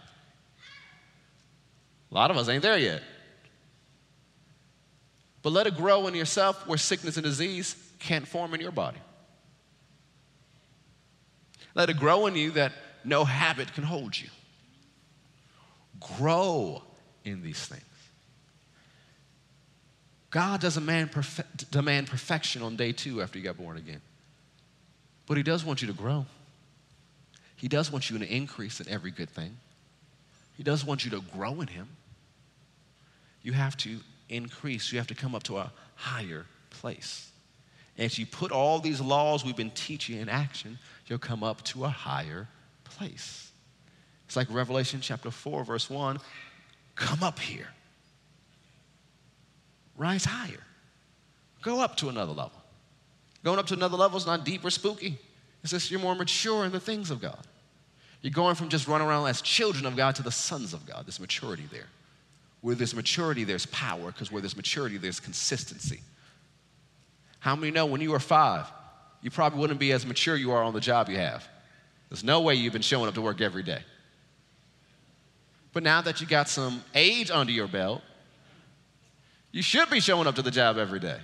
A lot of us ain't there yet. But let it grow in yourself where sickness and disease can't form in your body. Let it grow in you that no habit can hold you. Grow in these things. God doesn't demand perfection on day two after you got born again. But He does want you to grow. He does want you to increase in every good thing. He does want you to grow in Him. You have to increase, you have to come up to a higher place. And if you put all these laws we've been teaching in action, you'll come up to a higher place. It's like Revelation chapter 4, verse 1 come up here rise higher. Go up to another level. Going up to another level is not deep or spooky. It's just you're more mature in the things of God. You're going from just running around as children of God to the sons of God. There's maturity there. Where there's maturity, there's power, because where there's maturity, there's consistency. How many know when you were five, you probably wouldn't be as mature you are on the job you have? There's no way you've been showing up to work every day. But now that you got some age under your belt, you should be showing up to the job every day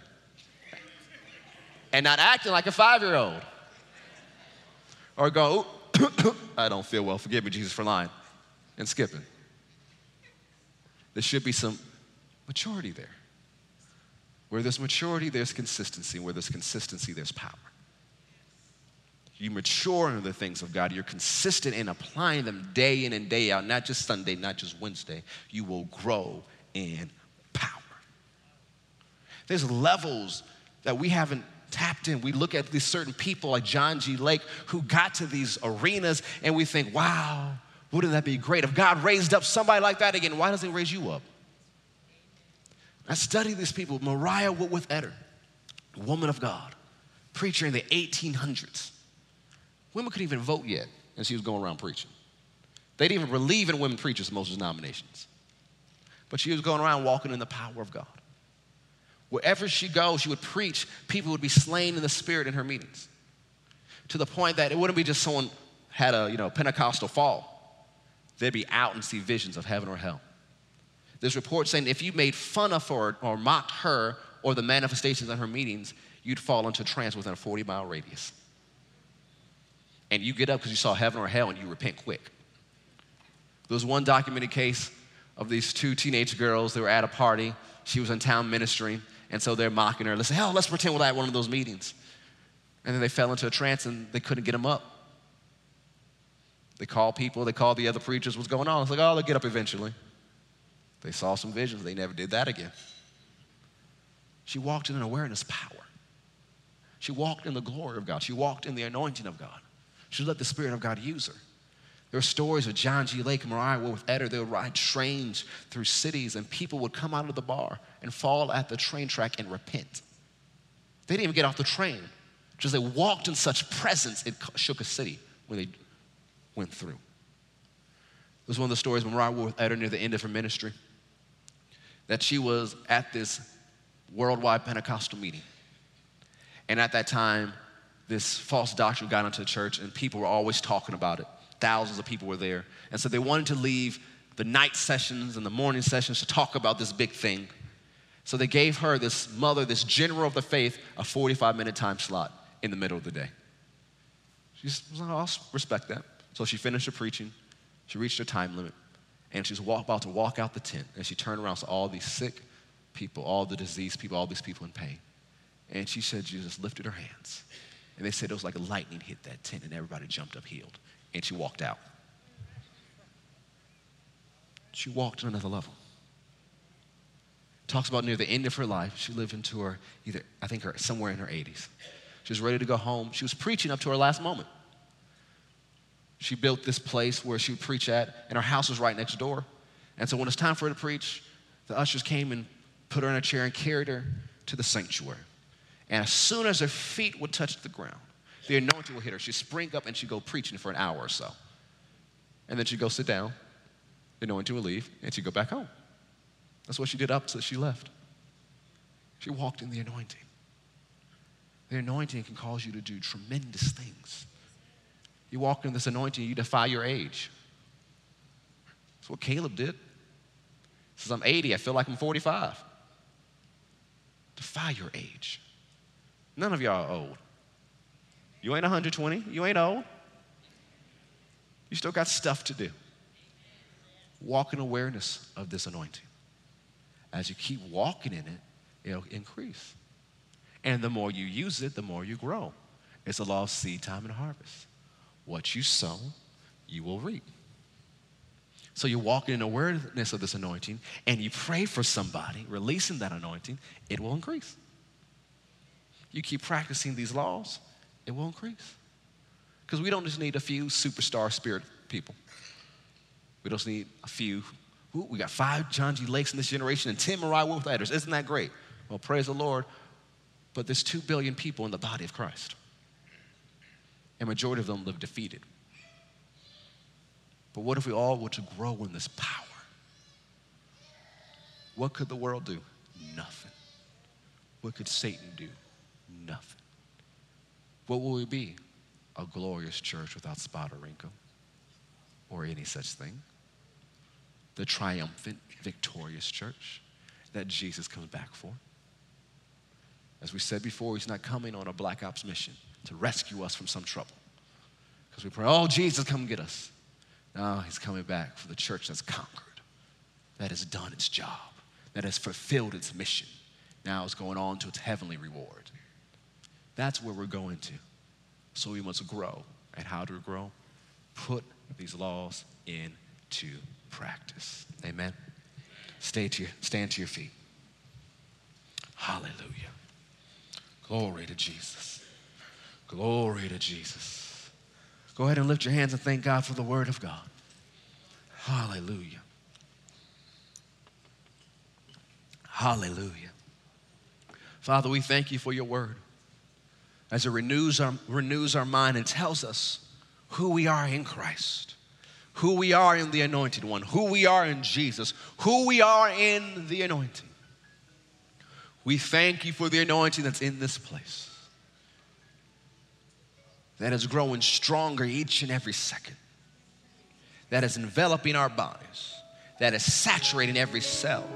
and not acting like a five year old. Or go, [COUGHS] I don't feel well. Forgive me, Jesus, for lying and skipping. There should be some maturity there. Where there's maturity, there's consistency. Where there's consistency, there's power. You mature in the things of God. You're consistent in applying them day in and day out, not just Sunday, not just Wednesday. You will grow in power. There's levels that we haven't tapped in. We look at these certain people like John G. Lake who got to these arenas and we think, wow, wouldn't that be great? If God raised up somebody like that again, why doesn't He raise you up? I study these people. Mariah Woodworth Etter, woman of God, preacher in the 1800s. Women couldn't even vote yet, and she was going around preaching. They didn't even believe in women preachers in most denominations. But she was going around walking in the power of God. Wherever she goes, she would preach, people would be slain in the spirit in her meetings. To the point that it wouldn't be just someone had a you know Pentecostal fall. They'd be out and see visions of heaven or hell. There's reports saying if you made fun of her or mocked her or the manifestations in her meetings, you'd fall into trance within a 40 mile radius. And you get up because you saw heaven or hell and you repent quick. There was one documented case of these two teenage girls. They were at a party. She was in town ministering. And so they're mocking her. Let's say, hell, let's pretend we're at one of those meetings. And then they fell into a trance and they couldn't get them up. They called people, they called the other preachers, what's going on? It's like, oh, they'll get up eventually. They saw some visions, they never did that again. She walked in an awareness power. She walked in the glory of God. She walked in the anointing of God. She let the Spirit of God use her. There are stories of John G. Lake and Mariah Woodworth Etter. They would ride trains through cities, and people would come out of the bar and fall at the train track and repent. They didn't even get off the train. Just they walked in such presence, it shook a city when they went through. It was one of the stories when Mariah with Etter near the end of her ministry that she was at this worldwide Pentecostal meeting. And at that time, this false doctrine got into the church, and people were always talking about it. Thousands of people were there. And so they wanted to leave the night sessions and the morning sessions to talk about this big thing. So they gave her, this mother, this general of the faith, a 45 minute time slot in the middle of the day. She was like, oh, I'll respect that. So she finished her preaching. She reached her time limit and she was about to walk out the tent, and she turned around, saw all these sick people, all the diseased people, all these people in pain. And she said, Jesus lifted her hands. And they said it was like lightning hit that tent, and everybody jumped up healed. And she walked out. She walked to another level. Talks about near the end of her life, she lived into her, either, I think, her, somewhere in her 80s. She was ready to go home. She was preaching up to her last moment. She built this place where she would preach at, and her house was right next door. And so when it's time for her to preach, the ushers came and put her in a chair and carried her to the sanctuary. And as soon as her feet would touch the ground, the anointing will hit her. She'd spring up and she'd go preaching for an hour or so. And then she'd go sit down, the anointing would leave, and she'd go back home. That's what she did up till she left. She walked in the anointing. The anointing can cause you to do tremendous things. You walk in this anointing, you defy your age. That's what Caleb did. He says, I'm 80, I feel like I'm 45. Defy your age. None of y'all are old. You ain't 120, you ain't old. You still got stuff to do. Walk in awareness of this anointing. As you keep walking in it, it'll increase. And the more you use it, the more you grow. It's a law of seed time and harvest. What you sow, you will reap. So you walk in awareness of this anointing and you pray for somebody, releasing that anointing, it will increase. You keep practicing these laws, it will increase. Because we don't just need a few superstar spirit people. We don't need a few. Ooh, we got five John G. Lakes in this generation and 10 Mariah Woodworth Etters. Isn't that great? Well, praise the Lord. But there's two billion people in the body of Christ and majority of them live defeated. But what if we all were to grow in this power? What could the world do? Nothing. What could Satan do? Nothing. What will we be? A glorious church without spot or wrinkle or any such thing. The triumphant, victorious church that Jesus comes back for. As we said before, he's not coming on a black ops mission to rescue us from some trouble. Because we pray, oh, Jesus, come get us. No, he's coming back for the church that's conquered, that has done its job, that has fulfilled its mission. Now it's going on to its heavenly reward. That's where we're going to. So we must grow. And how we grow? Put these laws into practice. Amen. Stay to your, stand to your feet. Hallelujah. Glory to Jesus. Glory to Jesus. Go ahead and lift your hands and thank God for the word of God. Hallelujah. Hallelujah. Father, we thank you for your word as it renews our, renews our mind and tells us who we are in Christ, who we are in the anointed one, who we are in Jesus, who we are in the anointing. We thank you for the anointing that's in this place, that is growing stronger each and every second, that is enveloping our bodies, that is saturating every cell,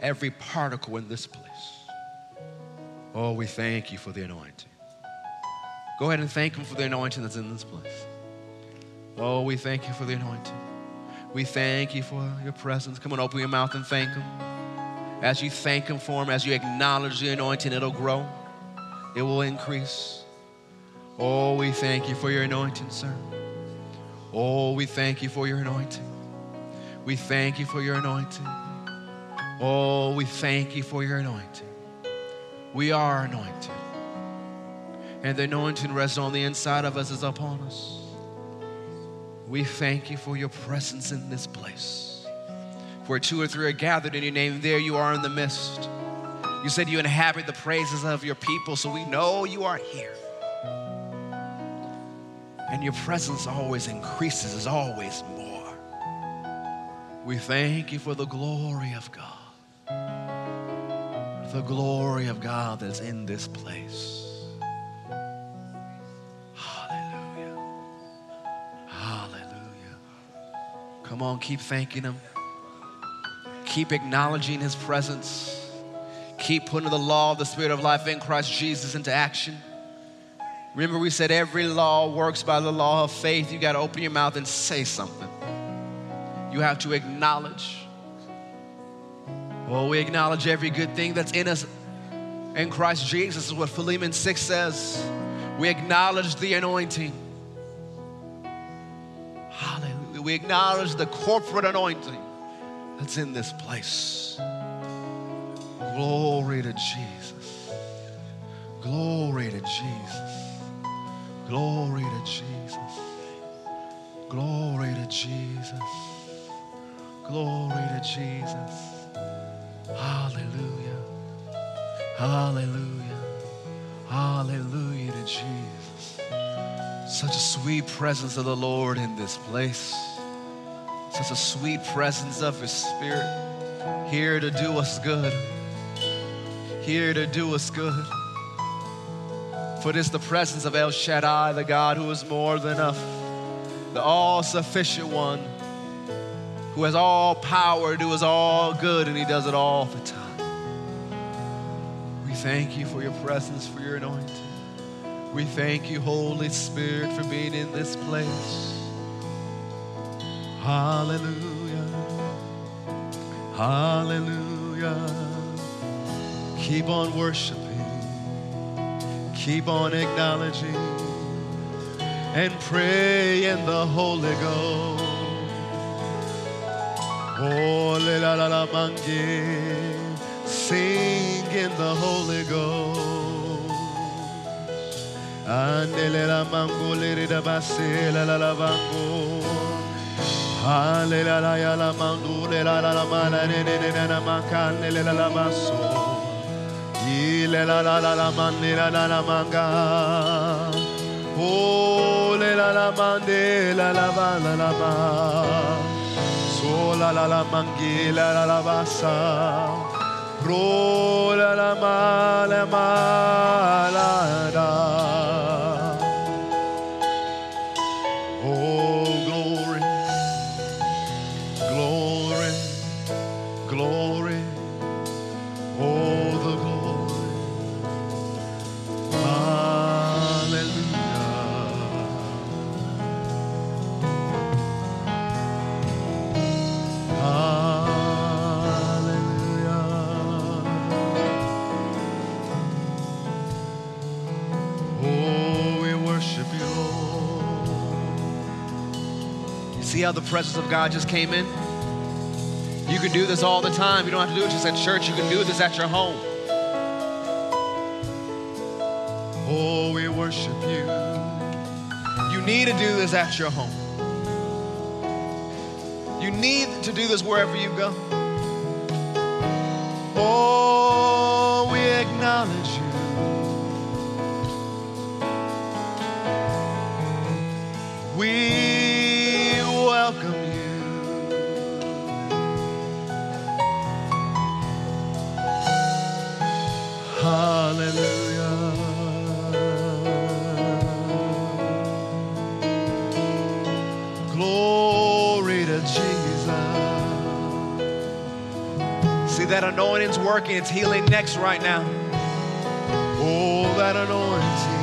every particle in this place. Oh, we thank you for the anointing. Go ahead and thank Him for the anointing that's in this place. Oh, we thank you for the anointing. We thank you for your presence. Come on, open your mouth and thank Him. As you thank Him for Him, as you acknowledge the anointing, it'll grow, it will increase. Oh, we thank you for your anointing, sir. Oh, we thank you for your anointing. We thank you for your anointing. Oh, we thank you for your anointing. We are anointed and the anointing rests on the inside of us is upon us. We thank you for your presence in this place. Where two or three are gathered in your name, there you are in the midst. You said you inhabit the praises of your people, so we know you are here. And your presence always increases, is always more. We thank you for the glory of God. The glory of God that's in this place. Come on, keep thanking Him. Keep acknowledging His presence. Keep putting the law of the Spirit of life in Christ Jesus into action. Remember, we said every law works by the law of faith. You got to open your mouth and say something. You have to acknowledge. Well, we acknowledge every good thing that's in us in Christ Jesus, is what Philemon 6 says. We acknowledge the anointing. We acknowledge the corporate anointing that's in this place. Glory to Jesus. Glory to Jesus. Glory to Jesus. Glory to Jesus. Glory to Jesus. Hallelujah. Hallelujah. Hallelujah to Jesus. Such a sweet presence of the Lord in this place. Such a sweet presence of His Spirit here to do us good. Here to do us good. For it is the presence of El Shaddai, the God who is more than enough, the all sufficient one, who has all power, who is all good, and He does it all the time. We thank you for your presence, for your anointing. We thank you, Holy Spirit, for being in this place. Hallelujah. Hallelujah. Keep on worshiping. Keep on acknowledging and pray in the Holy Ghost. Oh, la la la mange. Sing in the Holy Ghost. Andele la mango le la la la Oh le la la la mande la la ba la la ba. So la la la mangi la la la basa. Ro la la ma la ma la da. How the presence of God just came in? You can do this all the time. You don't have to do it just at church. You can do this at your home. Oh, we worship you. You need to do this at your home. You need to do this wherever you go. Oh, we acknowledge you. Working, it's healing necks right now. Oh, that anointing.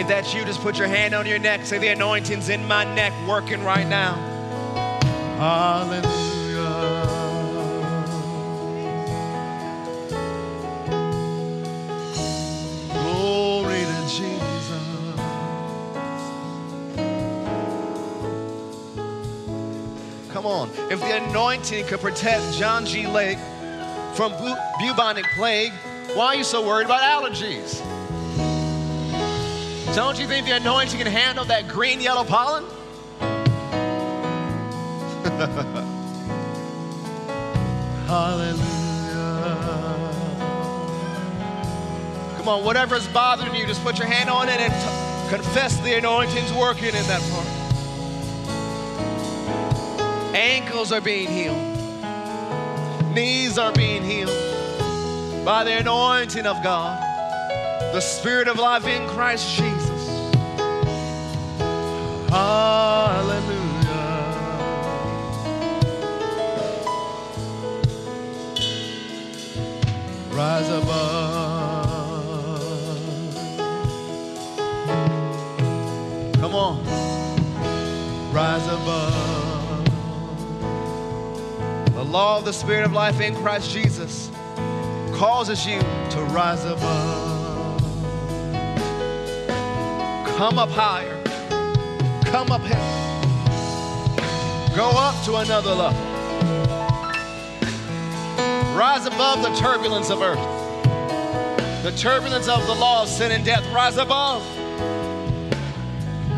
If that's you, just put your hand on your neck. Say, The anointing's in my neck, working right now. Hallelujah. Glory to Jesus. Come on. If the anointing could protect John G. Lake from bu- bubonic plague, why are you so worried about allergies? Don't you think the anointing can handle that green yellow pollen? [LAUGHS] Hallelujah. Come on, whatever is bothering you, just put your hand on it and t- confess the anointing's working in that part. Ankles are being healed, knees are being healed by the anointing of God, the Spirit of life in Christ Jesus. Hallelujah. Rise above. Come on. Rise above. Law of the Spirit of life in Christ Jesus causes you to rise above. Come up higher. Come up here. Go up to another level. Rise above the turbulence of earth. The turbulence of the law of sin and death. Rise above.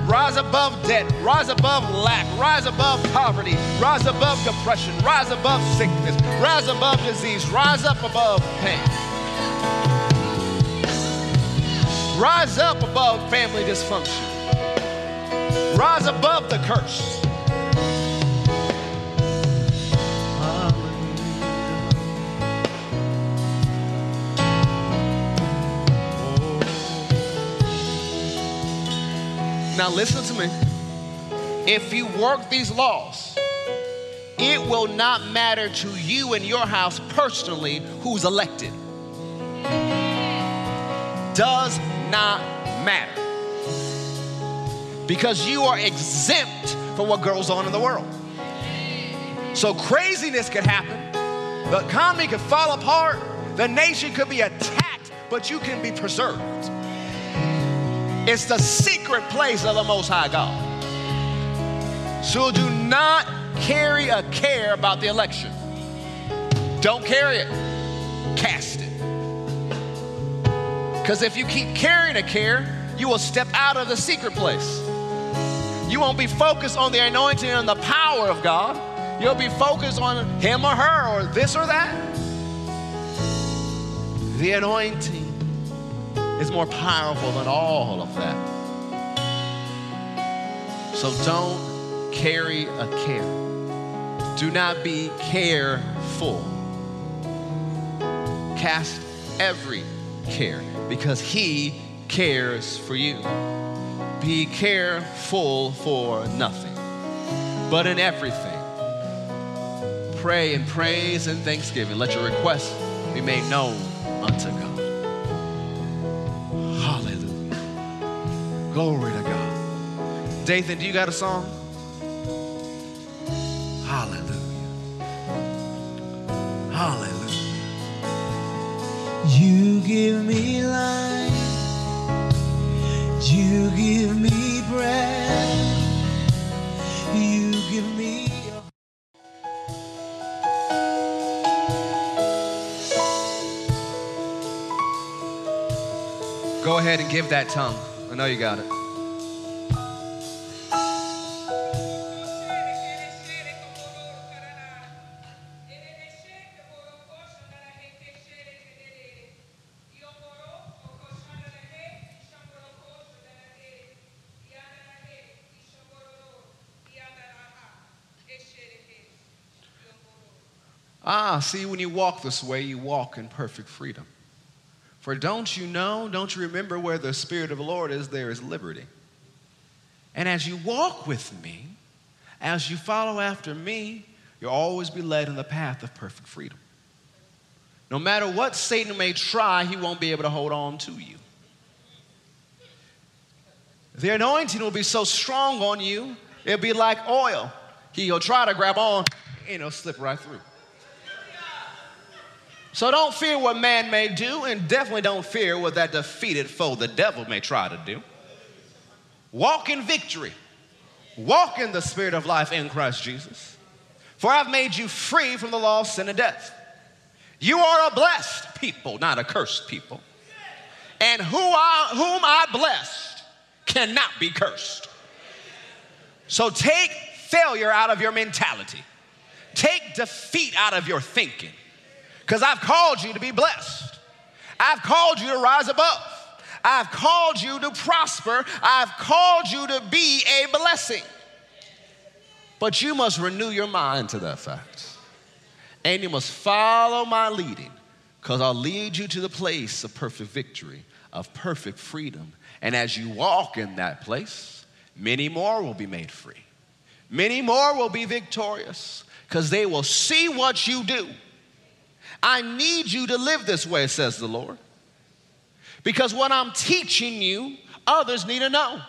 Rise above debt. Rise above lack. Rise above poverty. Rise above depression. Rise above sickness. Rise above disease. Rise up above pain. Rise up above family dysfunction. Rise above the curse. Now, listen to me. If you work these laws, it will not matter to you and your house personally who's elected. Does not matter. Because you are exempt from what goes on in the world. So craziness could happen, the economy could fall apart, the nation could be attacked, but you can be preserved. It's the secret place of the Most High God. So do not carry a care about the election. Don't carry it, cast it. Because if you keep carrying a care, you will step out of the secret place. You won't be focused on the anointing and the power of God. You'll be focused on him or her or this or that. The anointing is more powerful than all of that. So don't carry a care. Do not be careful. Cast every care because He cares for you. Be careful for nothing, but in everything. Pray and praise and thanksgiving. Let your requests be made known unto God. Glory to God. Dathan, do you got a song? Hallelujah. Hallelujah. You give me life. You give me breath. You give me. Go ahead and give that tongue. Know you got it. Ah, see, when you walk this way, you walk in perfect freedom. For don't you know, don't you remember where the Spirit of the Lord is, there is liberty. And as you walk with me, as you follow after me, you'll always be led in the path of perfect freedom. No matter what Satan may try, he won't be able to hold on to you. The anointing will be so strong on you, it'll be like oil. He'll try to grab on and it'll slip right through. So don't fear what man may do, and definitely don't fear what that defeated foe, the devil, may try to do. Walk in victory. Walk in the spirit of life in Christ Jesus. For I've made you free from the law of sin and death. You are a blessed people, not a cursed people. And who I, whom I blessed cannot be cursed. So take failure out of your mentality, take defeat out of your thinking. Because I've called you to be blessed. I've called you to rise above. I've called you to prosper. I've called you to be a blessing. But you must renew your mind to that fact. And you must follow my leading, because I'll lead you to the place of perfect victory, of perfect freedom. And as you walk in that place, many more will be made free. Many more will be victorious, because they will see what you do. I need you to live this way, says the Lord. Because what I'm teaching you, others need to know.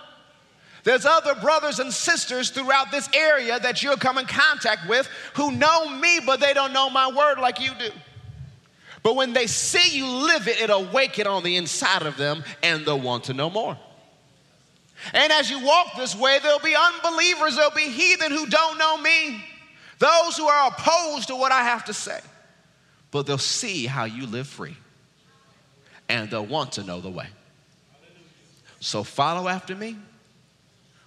There's other brothers and sisters throughout this area that you'll come in contact with who know me, but they don't know my word like you do. But when they see you live it, it'll awaken on the inside of them and they'll want to know more. And as you walk this way, there'll be unbelievers, there'll be heathen who don't know me, those who are opposed to what I have to say but they'll see how you live free and they'll want to know the way. So follow after me.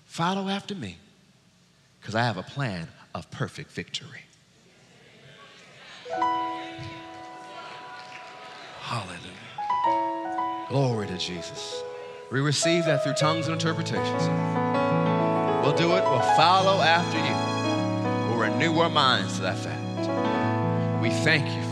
Follow after me because I have a plan of perfect victory. Hallelujah. Glory to Jesus. We receive that through tongues and interpretations. We'll do it, we'll follow after you. We'll renew our minds to that fact. We thank you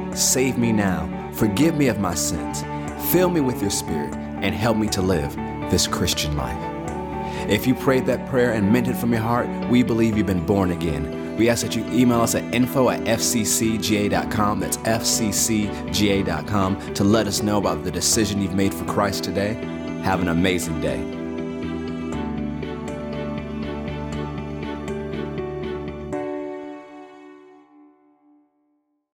save me now, forgive me of my sins, fill me with your Spirit, and help me to live this Christian life. If you prayed that prayer and meant it from your heart, we believe you've been born again. We ask that you email us at info at fccga.com, that's fccga.com, to let us know about the decision you've made for Christ today. Have an amazing day.